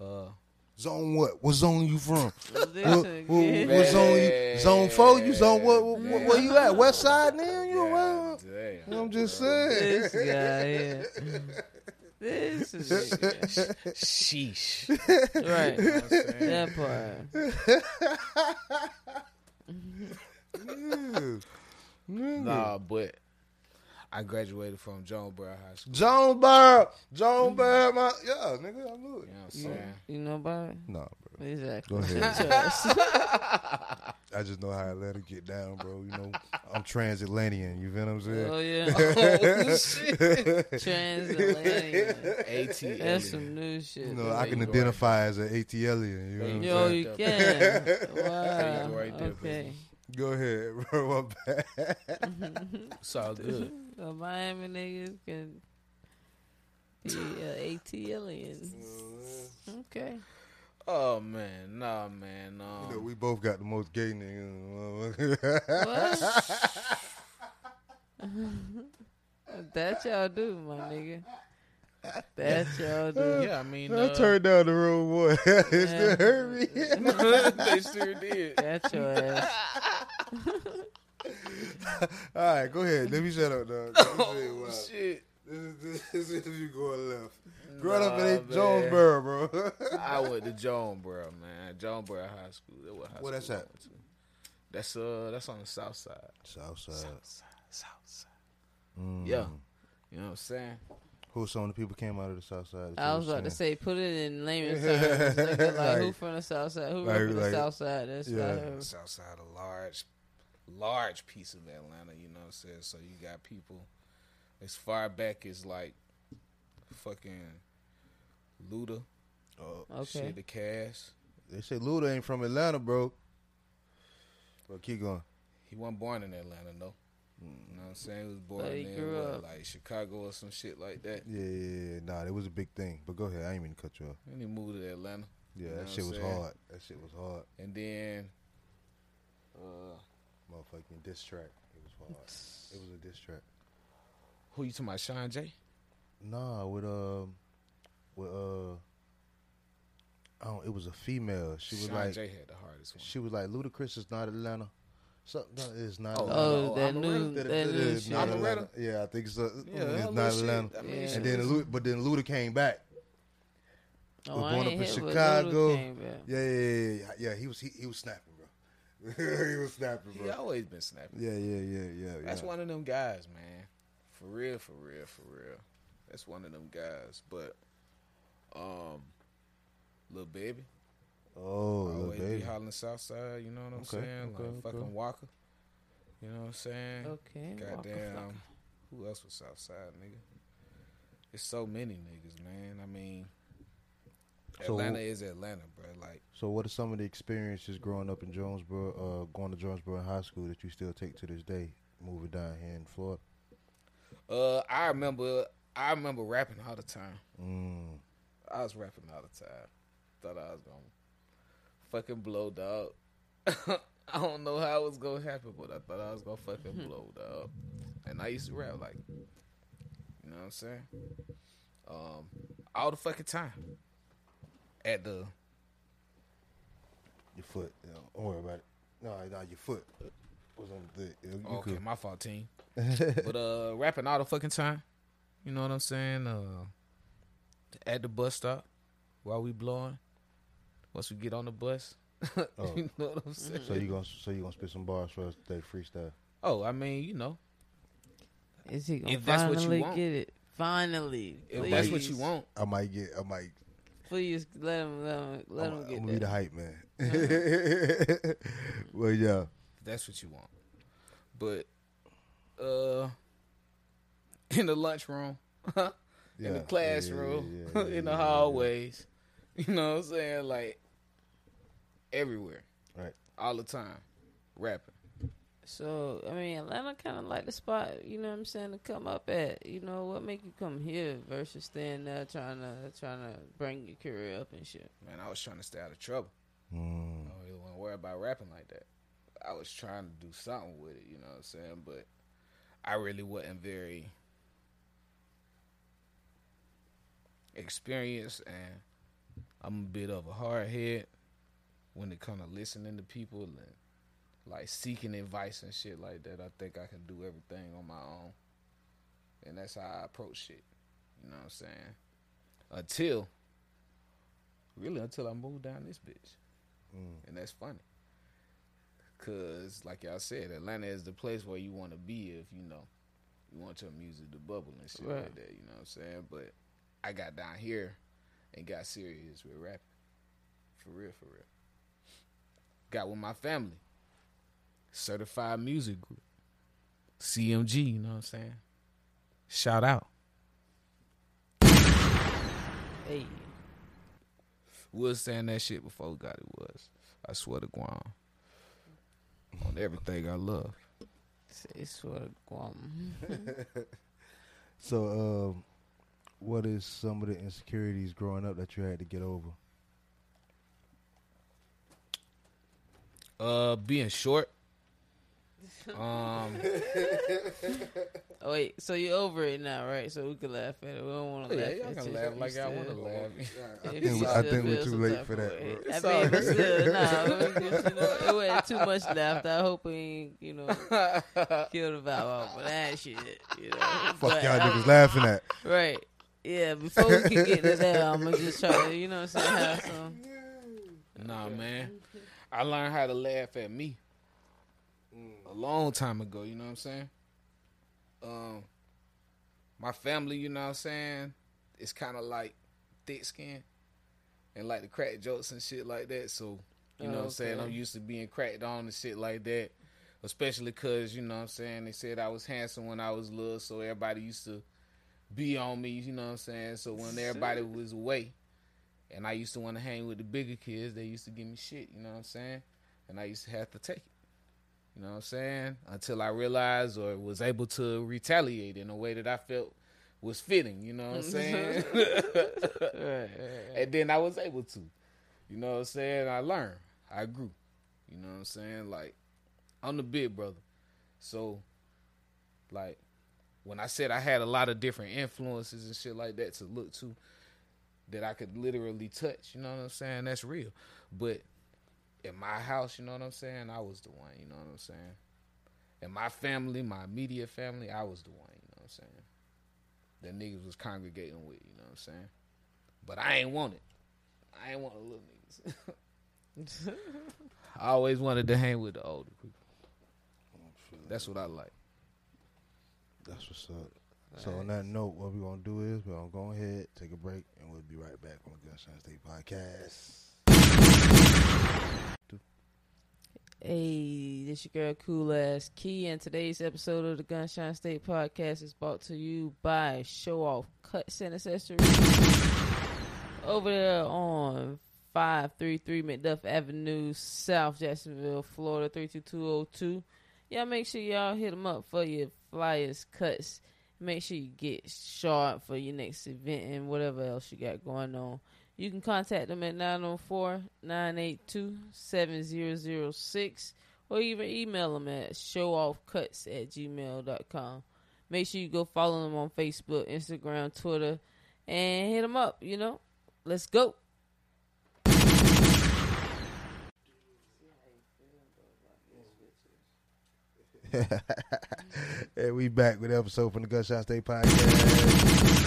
Uh, Zone what? What zone you from? what, what, what zone you zone four? You zone what, what, what where you at? West side now? You God where? damn. I'm just saying. this guy here. This is. Sheesh. right. You know what I'm saying? That part. Yeah. Nigga. Nah, but I graduated from Jonesboro High School. John Bird, John Bird, my yeah, nigga, I knew You it. know what I'm You, saying? you know about it? Nah, bro. Exactly. Go ahead. Shut your ass. I just know how Atlanta get down, bro. You know, I'm transatlantean. You feel what I'm saying? oh yeah. oh, shit. Transatlantic. AT. That's some new shit. you know. I can you go identify as an ATLian. You know what I'm Yo, saying? you can. Wow. Go right there, okay. Go ahead, bro. My bad. It's all good. The Miami niggas can be uh, ATLians. Okay. Oh man, nah, man. Um, You know, we both got the most gay niggas. What? that y'all do, my nigga. That y'all do. yeah, I mean, I uh, turned down the wrong one. it Yeah. still hurt me. they sure did. That's your ass. All right, go ahead. Let me shut up, dog. Oh say it wild. shit! This is this is you going left. Growing up in man. Jonesboro, bro. I went to Jonesboro, man. Jonesboro High School. That what high Where that's at? That's uh, that's on the south side. Southside. South side, south side. Mm. Yeah, you know what I'm saying. Who some of the people came out of the south side? I was about to say, put it in layman terms. Nigga, like, Like- who from the south side? Who like- from the like- south side? That's yeah. South side, a large, large piece of Atlanta. You know what I'm saying. So you got people as far back as like fucking Luda, Oh, Okay. shit, the Cash. they say Luda ain't from Atlanta, bro. But keep going. He wasn't born in Atlanta, though. You know what I'm saying? He was born But he in grew what, up. like Chicago or some shit like that. Yeah, yeah, yeah. Nah, it was a big thing. But go ahead. I ain't mean to cut you off. And he moved to Atlanta. Yeah, You know that shit was saying? hard. That shit was hard. And then, uh, Motherfucking diss track. It was hard. It was a diss track. Who you talking about? Sean J? Nah, with um, with uh, I don't. It was a female. She was Sean like, J had the hardest one. she was like, Ludacris is not Atlanta. Something no, it's not. Oh, Atlanta. Oh, Oh, that I'm new, Red- that new is shit. not Atlanta. Yeah, I think so. Yeah, it's not Atlanta. I mean, Yeah. And then, was- but then Luda came back. Oh, was I born ain't up in hit Chicago. Came. Yeah, yeah, yeah, yeah. yeah he was he, he was snapping, bro. he was snapping, bro. he always been snapping. Yeah, yeah, yeah, yeah. That's yeah. one of them guys, man. For real, for real, for real. That's one of them guys. But, um, little baby, Oh, little always baby. be hollering South Side. You know what I'm Okay, saying? okay, like okay. fucking Walker. You know what I'm saying? Okay. Waka Goddamn. Who else was Southside, nigga? It's so many niggas, man. I mean, So- Atlanta is Atlanta, bro. Like, So, what are some of the experiences growing up in Jonesboro, uh, going to Jonesboro High School that you still take to this day, moving down here in Florida? Uh, I remember, I remember rapping all the time. Mm. I was rapping all the time. Thought I was gonna fucking blow, dog. I don't know how it was gonna happen, but I thought I was gonna fucking blow, dog. And I used to rap like, you know what I'm saying? Um, all the fucking time. At the Your foot. You know, don't worry about it. No, no, your foot was on the. You you okay, could- my fault, team. but uh, rapping all the fucking time. You know what I'm saying? Uh, at the bus stop while we blowing. Once we get on the bus, Oh. you know what I'm saying? So you gonna so you gonna spit some bars for us today, freestyle? Oh, I mean, you know, Is he gonna If that's what you finally want. get it? Finally, if that's what you want, I might get. I might. Please let him let him let I'm, him I'm get gonna be the hype man. well, yeah. If that's what you want. But uh, in the lunchroom, yeah. in the Yeah, classroom, yeah, yeah, in the yeah, yeah, hallways, you know what I'm saying? Like everywhere, Right. all the time, rapping. So I mean, Atlanta kind of like the spot. You know what I'm saying to come up at. You know what make you come here versus staying there trying to trying to bring your career up and shit. Man, I was trying to stay out of trouble. Mm. I don't really want to worry about rapping like that. I was trying to do something with it, you know what I'm saying? But I really wasn't very experienced, and I'm a bit of a hard head when it comes to listening to people and like seeking advice and shit like that. I think I can do everything on my own, and that's how I approach shit. You know what I'm saying? Until really until I moved down this bitch Mm. and that's funny. Cause, like y'all said, Atlanta is the place where you want to be if you know you want your music to bubble and shit Right. like that. You know what I'm saying? But I got down here and got serious with rapping, for real, for real. Got with my family, certified music group, CMG. You know what I'm saying? Shout out. Hey, We was saying that shit before we got it was. I swear to Guam. On everything I love. say sort of Guam. So, um, what is some of the insecurities growing up that you had to get over? Uh, being short. Um, Oh wait, so you're over it now, right? So we can laugh at it. We don't want to yeah, laugh y'all at can laugh like y'all want to still- laugh. I think we, I think we're too late for that, way. bro. I Sorry. mean, still, nah, it was just, you know, it wasn't too much laughter. I hope we ain't, you know, kill the vibe off of that shit, you know. Fuck But y'all I- niggas laughing at. Right. Yeah, before we can get to that, I'm gonna just try to, you know what I'm saying, have some. Nah, man. I learned how to laugh at me a long time ago. You know what I'm saying? Um, my family, you know what I'm saying, it's kind of like thick skin and like the crack jokes and shit like that. So, you know what I'm saying? I'm used to being cracked on and shit like that. Especially because, you know what I'm saying, they said I was handsome when I was little, so everybody used to be on me, you know what I'm saying? So when everybody was away, and I used to want to hang with the bigger kids. They used to give me shit, you know what I'm saying? And I used to have to take it. You know what I'm saying? Until I realized or was able to retaliate in a way that I felt was fitting, you know what I'm saying? Mm-hmm. Right. and then I was able to. You know what I'm saying? I learned. I grew. You know what I'm saying? Like, I'm the big brother. So, like, when I said I had a lot of different influences and shit like that to look to, that I could literally touch, you know what I'm saying? That's real. But in my house, you know what I'm saying? I was the one, you know what I'm saying? In my family, my immediate family, I was the one, you know what I'm saying? The niggas was congregating with, you know what I'm saying? But I ain't want it. I ain't want the little niggas. I always wanted to hang with the older people. That's what I like. That's what's up. So on that note, what we're gonna do is we're gonna go ahead, take a break, and we'll be right back on the Gunshine State Podcast. Hey, this your girl Cool Ass Key, and today's episode of the Gunshine State Podcast is brought to you by Show Off Cuts and Accessories over there on 533 McDuff Avenue, South Jacksonville, Florida 32202. Y'all make sure y'all hit them up for your flyers, cuts. Make sure you get sharp for your next event and whatever else you got going on. You can contact them at 904 982 7006 or even email them at showoffcuts at gmail.com. Make sure you go follow them on Facebook, Instagram, Twitter, and hit them up, you know. Let's go. hey, we back with episode from the Gunshot State Podcast.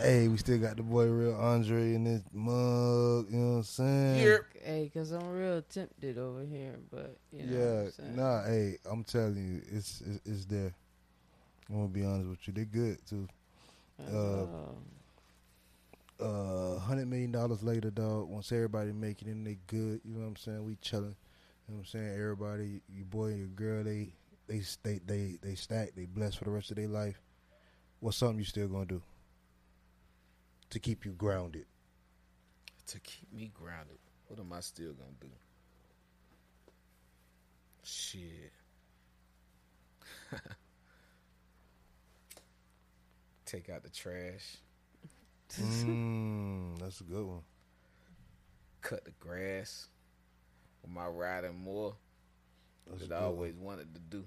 Hey, we still got the boy Real Andre in this mug, you know what I'm saying? Yep. Hey, because I'm real tempted over here, but, you know. what yeah, I'm nah, hey, I'm telling you, it's it's, it's there. I'm gonna be honest with you, They're good too. Oh. Uh, hundred million dollars later, dog. Once everybody make it in, they good. You know what I'm saying? We chilling. You know what I'm saying? Everybody, your boy and your girl, they they they they they stack. They blessed for the rest of their life. What's something you still gonna do to keep you grounded? To keep me grounded, what am I still gonna do? Shit. Take out the trash, mm, that's a good one. cut the grass. With my riding more That's that I one. always wanted to do.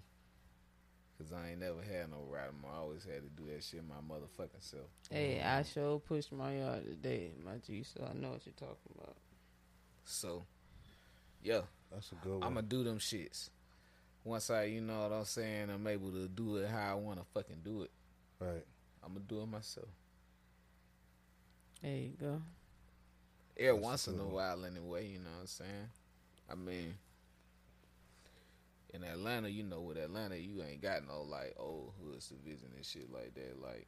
Cause I ain't never had no riding more. I always had to do that shit my motherfucking self. Hey, I sure pushed my yard today, my G, so I know what you're talking about. So, yeah, That's a good one. I'm gonna do them shits. Once I, you know what I'm saying, I'm able to do it how I want to fucking do it. right. I'm gonna do it myself. There you go. Every That's once in a while, anyway. You know what I'm saying? I mean, in Atlanta, you know, with Atlanta, you ain't got no like old hood division and shit like that. Like,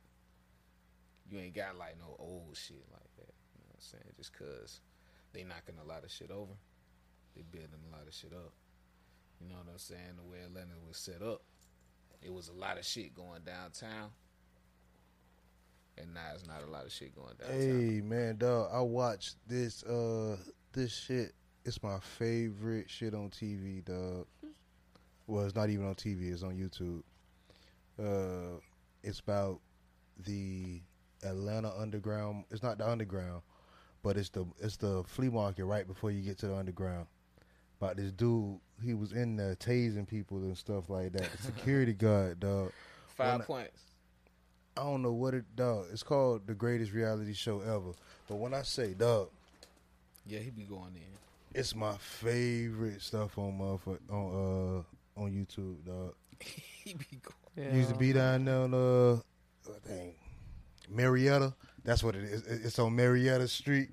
you ain't got like no old shit like that. You know what I'm saying? Just cause they knocking a lot of shit over, they building a lot of shit up. You know what I'm saying? The way Atlanta was set up, it was a lot of shit going downtown. And now it's not a lot of shit going downtown. Hey man, dog, I watched this uh this shit. It's my favorite shit on TV, dog. Well, it's not even on TV, it's on YouTube. Uh it's about the Atlanta underground. It's not the underground, but it's the it's the flea market right before you get to the underground. About this dude, he was in there tasing people and stuff like that. The security guard, dog. Five when I- points. I don't know what it dog. It's called the greatest reality show ever. But when I say dog, Yeah, he be going in. it's my favorite stuff on motherfuck on uh on YouTube, dog. he be going. Yeah. Used to be down there on uh what thing Marietta. That's what it is. It's on Marietta Street.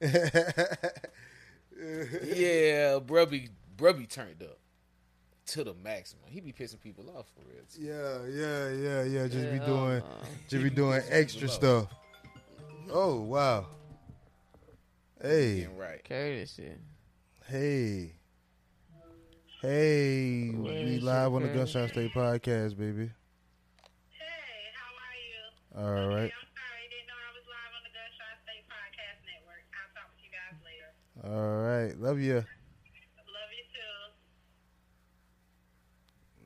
Yeah, bruh be, bruh be turned up to the maximum. He be pissing people off for real. too. Yeah, yeah, yeah, yeah. Just be doing, uh, just be doing extra stuff. Oh wow. Hey, Getting right. Carry this hey, hey. Where We live on the girl? Gunshot State podcast, baby. Hey, how are you? All Okay, right, I'm sorry, didn't know I was live on the Gunshot State Podcast Network. I'll talk with you guys later. all right. Love you. Love you too.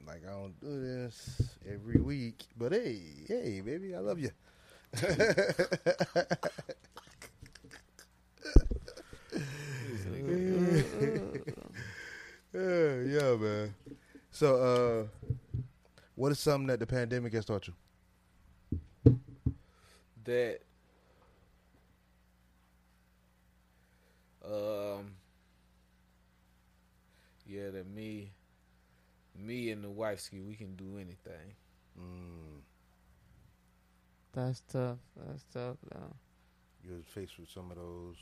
Like I don't do this every week, but hey, hey, baby, I love you. yeah, yeah, man. So, uh, what is something that the pandemic has taught you? That um yeah, that me me and the wife ski we can do anything. Mm, That's tough. That's tough, though. you was faced with some of those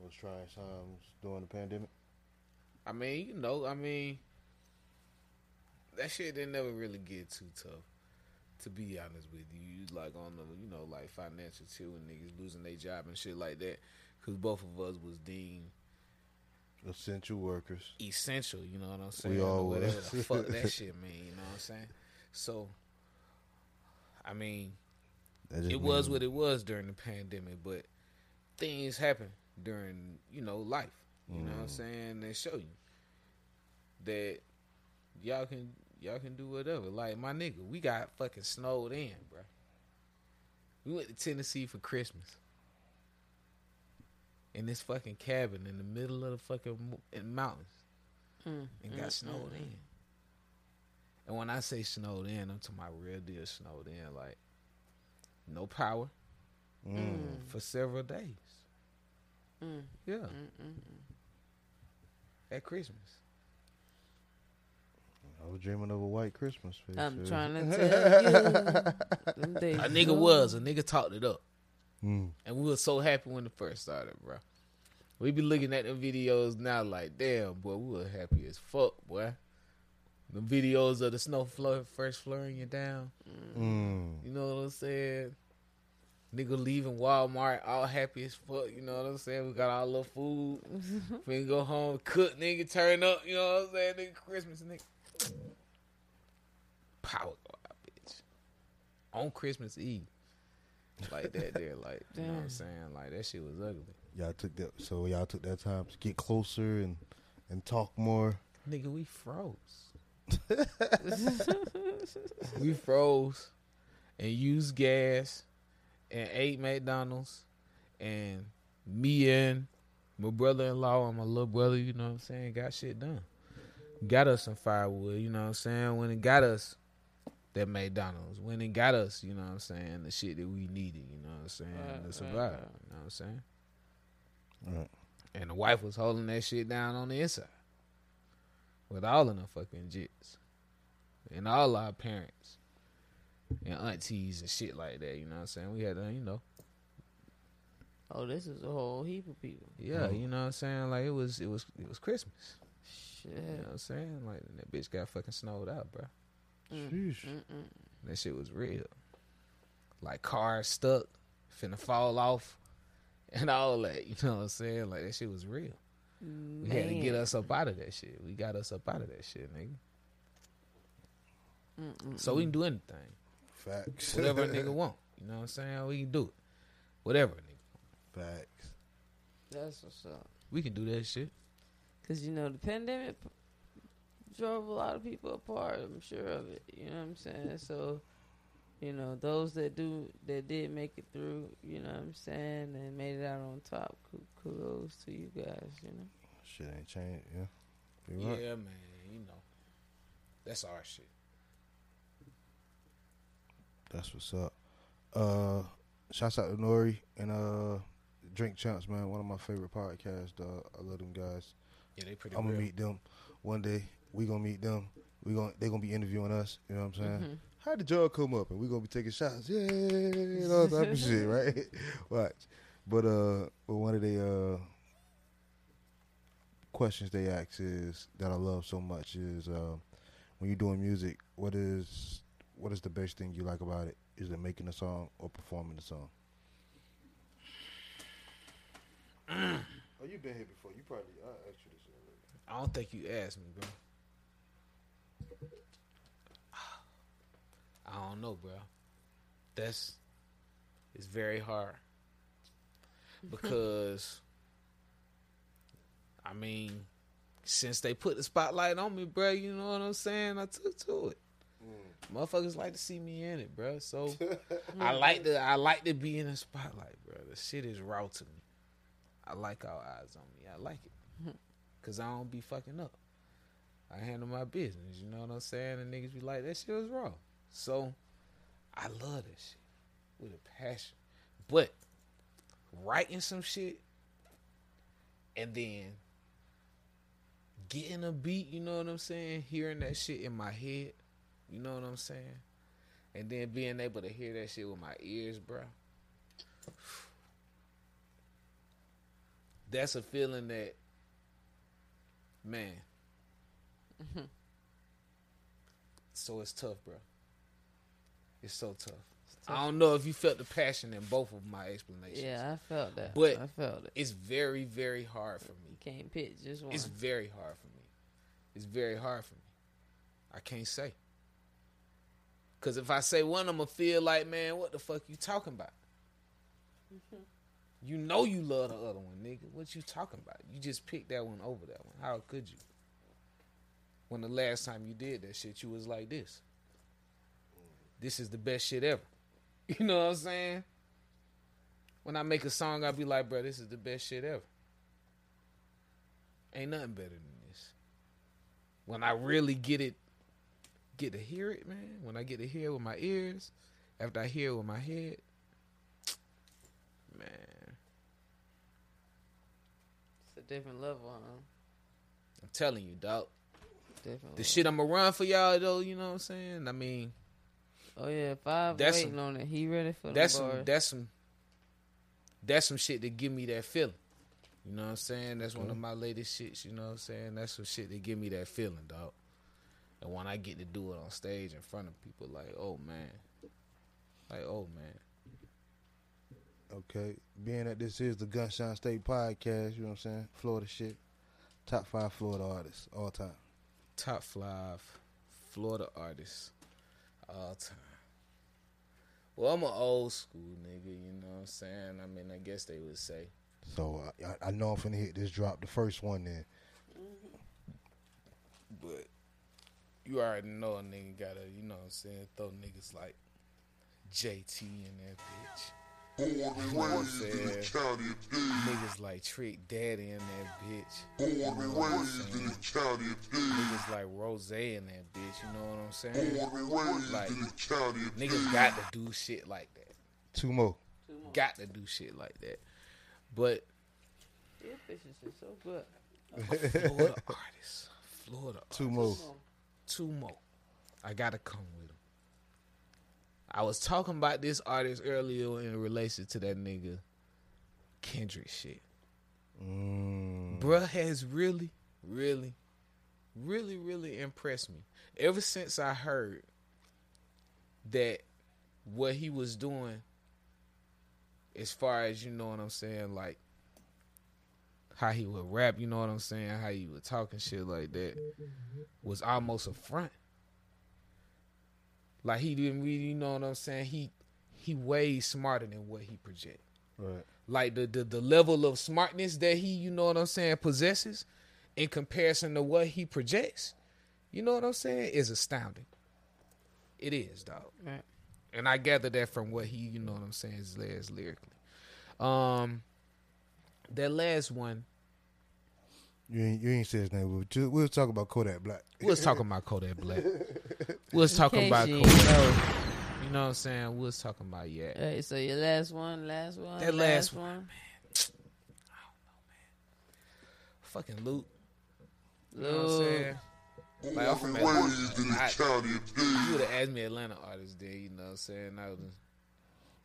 those trying times during the pandemic. I mean, you know, I mean that shit didn't never really get too tough. To be honest with you, you like on the you know like financial too, and niggas losing their job and shit like that, because both of us was deemed Essential workers. essential. You know what I'm saying? We all whatever the fuck that shit mean. You know what I'm saying? So, I mean, it was what it was during the pandemic, but things happen during you know life. You know what I'm mm. saying? They show you that y'all can y'all can do whatever. Like my nigga, we got fucking snowed in, bro. We went to Tennessee for Christmas. In this fucking cabin in the middle of the fucking mo- in mountains, Mm, and got snowed in. And when I say snowed in, I'm talking about real deal snowed in, like no power Mm. for several days. Mm. Yeah, Mm, mm, mm. at Christmas. I was dreaming of a white Christmas. Face, I'm yeah. trying to tell you. A nigga over. was a nigga talked it up, Mm. and we were so happy when it first started, bro. We be looking at the videos now, like damn, boy, we were happy as fuck, boy. The videos of the snow floor first flurrying you down. Mm. You know what I'm saying? Nigga leaving Walmart all happy as fuck. You know what I'm saying? We got our little food. we go home, cook, nigga, turn up. You know what I'm saying? Nigga, Christmas, nigga. Power go out, bitch. On Christmas Eve. Like that there. Like, you know what I'm saying? Like, that shit was ugly. Y'all took that, so y'all took that time to get closer and and talk more. Nigga, we froze. we froze and used gas and ate McDonald's and me and my brother in law and my little brother, you know what I'm saying, got shit done. Got us some firewood, you know what I'm saying? When it got us that McDonald's, when it got us, you know what I'm saying, the shit that we needed, you know what I'm saying, Right, to right, survive, right. you know what I'm saying? Right. And the wife was holding that shit down on the inside with all of them fucking jits and all our parents and aunties and shit like that. You know what I'm saying? We had, to, you know, Oh, this is a whole heap of people. yeah, oh. you know what I'm saying? Like it was, it was, it was Christmas. Shit. You know what I'm saying? Like that bitch got fucking snowed out, bro. Mm, Sheesh. Mm-mm. That shit was real. Like cars stuck, finna fall off, and all that. You know what I'm saying? Like that shit was real. We had to get us up out of that shit. We got us up out of that shit, nigga. Mm-mm. So we can do anything. Facts. Whatever a nigga want. You know what I'm saying? We can do it. Whatever a nigga. Facts. That's what's up. We can do that shit. Cause you know the pandemic drove a lot of people apart. I'm sure of it. You know what I'm saying? So, you know those that do that did make it through. You know what I'm saying and made it out on top. ku- Kudos to you guys. You know. Shit ain't changed. Yeah. You right. Yeah, man. You know. That's our shit. That's what's up. Uh, shouts out to N.O.R.E. and uh, Drink Champs, man. One of my favorite podcasts. Dog. I love them guys. Yeah, they pretty I'm gonna real. meet them one day. We gonna meet them. We gonna they gonna be interviewing us. You know what I'm saying? Mhm. How did y'all come up? And we gonna be taking shots. Yeah, you know type of shit, right? Watch. But uh, but one of the uh questions they ask is that I love so much is uh, when you're doing music, what is what is the best thing you like about it? Is it making a song or performing the song? oh, you've been here before. You probably I asked you this already. I don't think you asked me, bro. I don't know, bro. That's it's very hard because I mean, since they put the spotlight on me, bro, you know what I'm saying? I took to it. Mm. Motherfuckers like to see me in it, bro. So I like to I like to be in the spotlight, bro. The shit is raw to me. I like all eyes on me. I like it. Cause I don't be fucking up. I handle my business. You know what I'm saying? And niggas be like, that shit was wrong. So I love that shit with a passion. But writing some shit and then getting a beat, you know what I'm saying? Hearing that shit in my head, you know what I'm saying? And then being able to hear that shit with my ears, bro. That's a feeling that, man. Mm-hmm. so it's tough, bro. It's so tough. I don't know if you felt the passion in both of my explanations. Yeah, I felt that. But- I felt it. It's very, very hard for me. You can't pick just one. It's very hard for me. It's very hard for me. I can't say. Cause if I say one, I'ma feel like, man, what the fuck you talking about? Mm-hmm. You know you love the other one, nigga. What you talking about? You just picked that one over that one. How could you? When the last time you did that shit, you was like this. This is the best shit ever. You know what I'm saying? When I make a song, I be like, bro, this is the best shit ever. Ain't nothing better than this. When I really get it, get to hear it, man. When I get to hear it with my ears, after I hear it with my head, man, different level, huh? I'm telling you, dog. Different. The level. shit I'ma run for y'all though, you know what I'm saying? I mean, Oh yeah, five That's waiting some- on it. He ready for that's the some bars. that's some that's some shit that give me that feeling. You know what I'm saying? That's one of mm-hmm. my latest shits, you know what I'm saying? That's some shit that give me that feeling, dog. And when I get to do it on stage in front of people, like, oh man. Like, oh man. Okay, being that this is the Gunshine State podcast, you know what I'm saying? Florida shit. Top five Florida artists all time. Top five Florida artists all time. Well, I'm an old school nigga, you know what I'm saying? I mean, I guess they would say. So uh, I, I know I'm finna hit this drop, the first one then. But you already know a nigga gotta, you know what I'm saying, throw niggas like JT in that bitch. Born and know what I'm raised in the county of Dade. Niggas like Trick Daddy in that bitch. Born and raised in the county of Dade. Niggas like Rose in that bitch, you know what I'm saying? Born and raised Like, in the county of Dade. Niggas got to do shit like that. Two more. Got to do shit like that. But These bitches is so good. Florida artists, Florida Two more. two more. I gotta come with them. I was talking about this artist earlier in relation to that nigga Kendrick shit. Mm. Bruh has really, really, really, really impressed me. Ever since I heard that what he was doing, as far as you know what I'm saying, like how he would rap, you know what I'm saying, how he would talk and shit like that, was almost a front. Like he didn't really, you know what I'm saying. He he way smarter than what he project Right. like the, the the level of smartness that he, you know what I'm saying, possesses in comparison to what he projects, you know what I'm saying, is astounding. It is, dog. Right. And I gather that from what he, you know what I'm saying, is is lyrically. Um that last one, You ain't, you ain't said his name, but ju- we'll talk about Kodak Black. we was talking about Kodak Black. We was talking about you Kodak. ain't. You know what I'm saying? We was talking about yeah. Hey, so your last one, last one, That last last one. Fucking Luke. You know what I'm Luke. saying? Like I'm from Atlanta. raised in the I- county of You Dade. would have asked me Atlanta artists then, you know what I'm saying? I, was,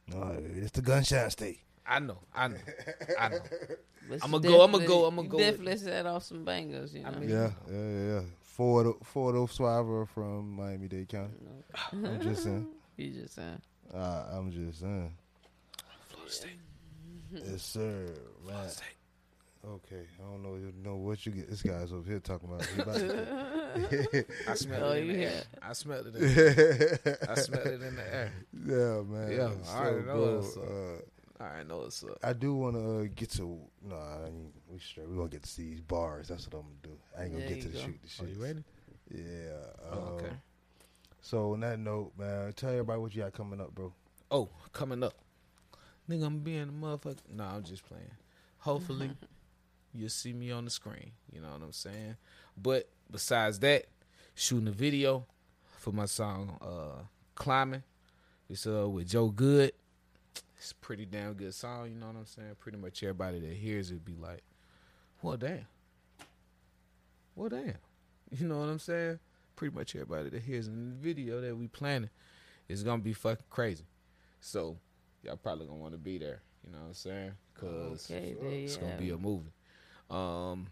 No, it's the Gunshine State. I know, I know, I know. I'ma go- I'ma go- I'ma go Definitely set off some bangers, you know. I mean- Yeah, yeah, yeah. Ford, Ford O'Swiver from Miami Dade County. I'm just saying. you just saying. Uh, I'm just saying. Florida State. Yes, sir. Man. Okay, I don't know, you know what you get. This guy's over here talking about. He about to- I smelled Oh, it in you the air. I smelled it. In the, I smelled it in the air. yeah, man. Yeah, So, I already know bro, what's uh, I know what's up. I do want to uh, get to. No, I ain't, we straight. We gonna get to see these bars. That's what I'm gonna do. I ain't gonna There get to you the go. shoot the Are shit. you ready? Yeah. Oh, um, okay. So on that note, man, tell everybody what you got coming up, bro. Oh, coming up, nigga, I'm being a motherfucker. No, I'm just playing. Hopefully, you'll see me on the screen. You know what I'm saying? But besides that, shooting a video for my song uh, "Climbing." It's uh with Joe Good. It's a pretty damn good song. You know what I'm saying? Pretty much everybody that hears it be like, "Well, damn." Well, damn. You know what I'm saying? Pretty much everybody that hears in the video that we planning is gonna be fucking crazy. So y'all probably gonna want to be there. You know what I'm saying? Cause Okay, it's gonna be a movie. Um.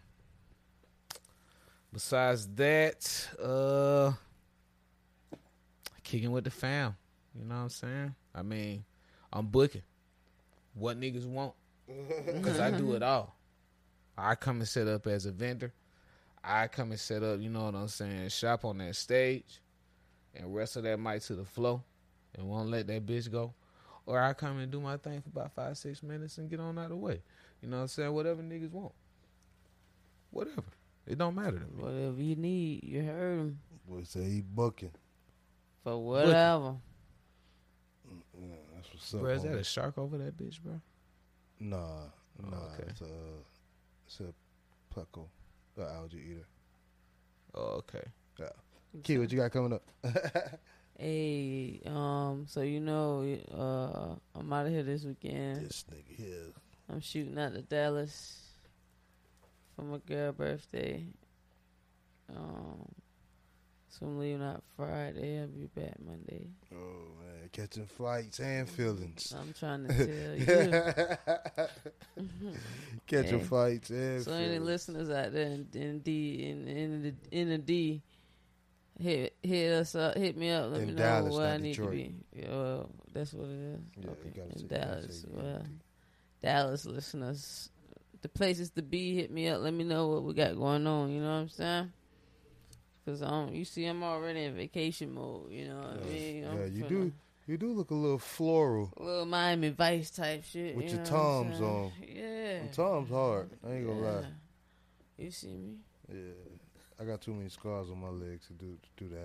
Besides that, uh, kicking with the fam. You know what I'm saying? I mean, I'm booking what niggas want because I do it all. I come and set up as a vendor. I come and set up. You know what I'm saying? Shop on that stage. and wrestle that mic to the floor and won't let that bitch go. Or I come and do my thing for about five, six minutes and get on out of the way. You know what I'm saying? Whatever niggas want. Whatever. It don't matter to me. Whatever you need, you heard him Boy say he bucking. for whatever. Yeah, that's what's up. Bro, is that homie. a shark over that bitch, bro? Nah, Oh, nah. okay. It's a it's a pleco, the algae eater. Oh, okay. Key, what you got coming up? Hey, um, so you know, uh, I'm out of here this weekend. this nigga here. I'm shooting out to Dallas for my girl birthday. Um, so I'm leaving out Friday. I'll be back Monday. Oh man, catching flights and feelings. I'm trying to tell you. catching Hey. flights and feelings. So any listeners out there in, in D in in the in the D, hit hit us up, hit me up. Let In me know Dallas, where I need Detroit. to be. Yeah, well, that's what it is. Yeah, okay, in say- Dallas. Well. Dallas listeners, the places to be, hit me up. Let me know what we got going on. You know what I'm saying? Cause um, you see, I'm already in vacation mode. You know what I mean? I'm yeah, you do. You do look a little floral. A little Miami Vice type shit. With you your know what I'm Toms on. Yeah. Tom's hard. I ain't gonna lie. You see me? Yeah, I got too many scars on my legs to do to do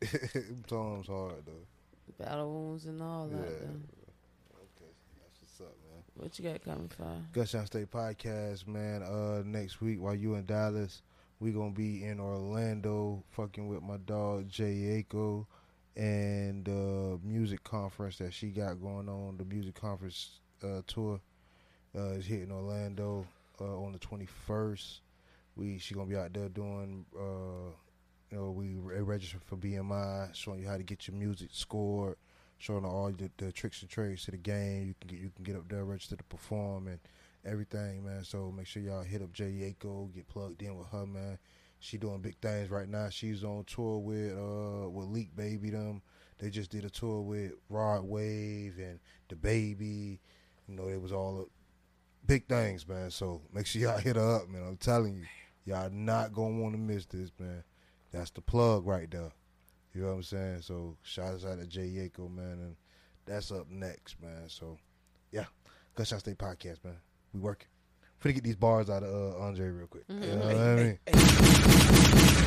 that. Tom's hard though. Battle wounds and all that. Yeah. though. Okay, that's what's up, man. What you got coming for? Gunshot State Podcast, man. Uh, next week while you in Dallas, we gonna be in Orlando, fucking with my dog Jay Aiko, and the music conference that she got going on. The music conference uh, tour uh, is hitting Orlando uh, on the twenty first. We she gonna be out there doing. Uh, you know, we re- registered for BMI, showing you how to get your music scored, showing all the, the tricks and trades to the game. You can get you can get up there, register to perform, and everything, man. So make sure y'all hit up Jay Yako, get plugged in with her, man. She doing big things right now. She's on tour with uh with Lil Baby them. They just did a tour with Rod Wave and the Baby. You know, it was all uh, big things, man. So make sure y'all hit her up, man. I'm telling you, y'all not gonna want to miss this, man. That's the plug right there. You know what I'm saying? So shout out to Jay Yako, man, and that's up next, man. So yeah, Gunshot State Podcast, man. We working. Finna get these bars out of uh, Andre real quick. You know what I mean?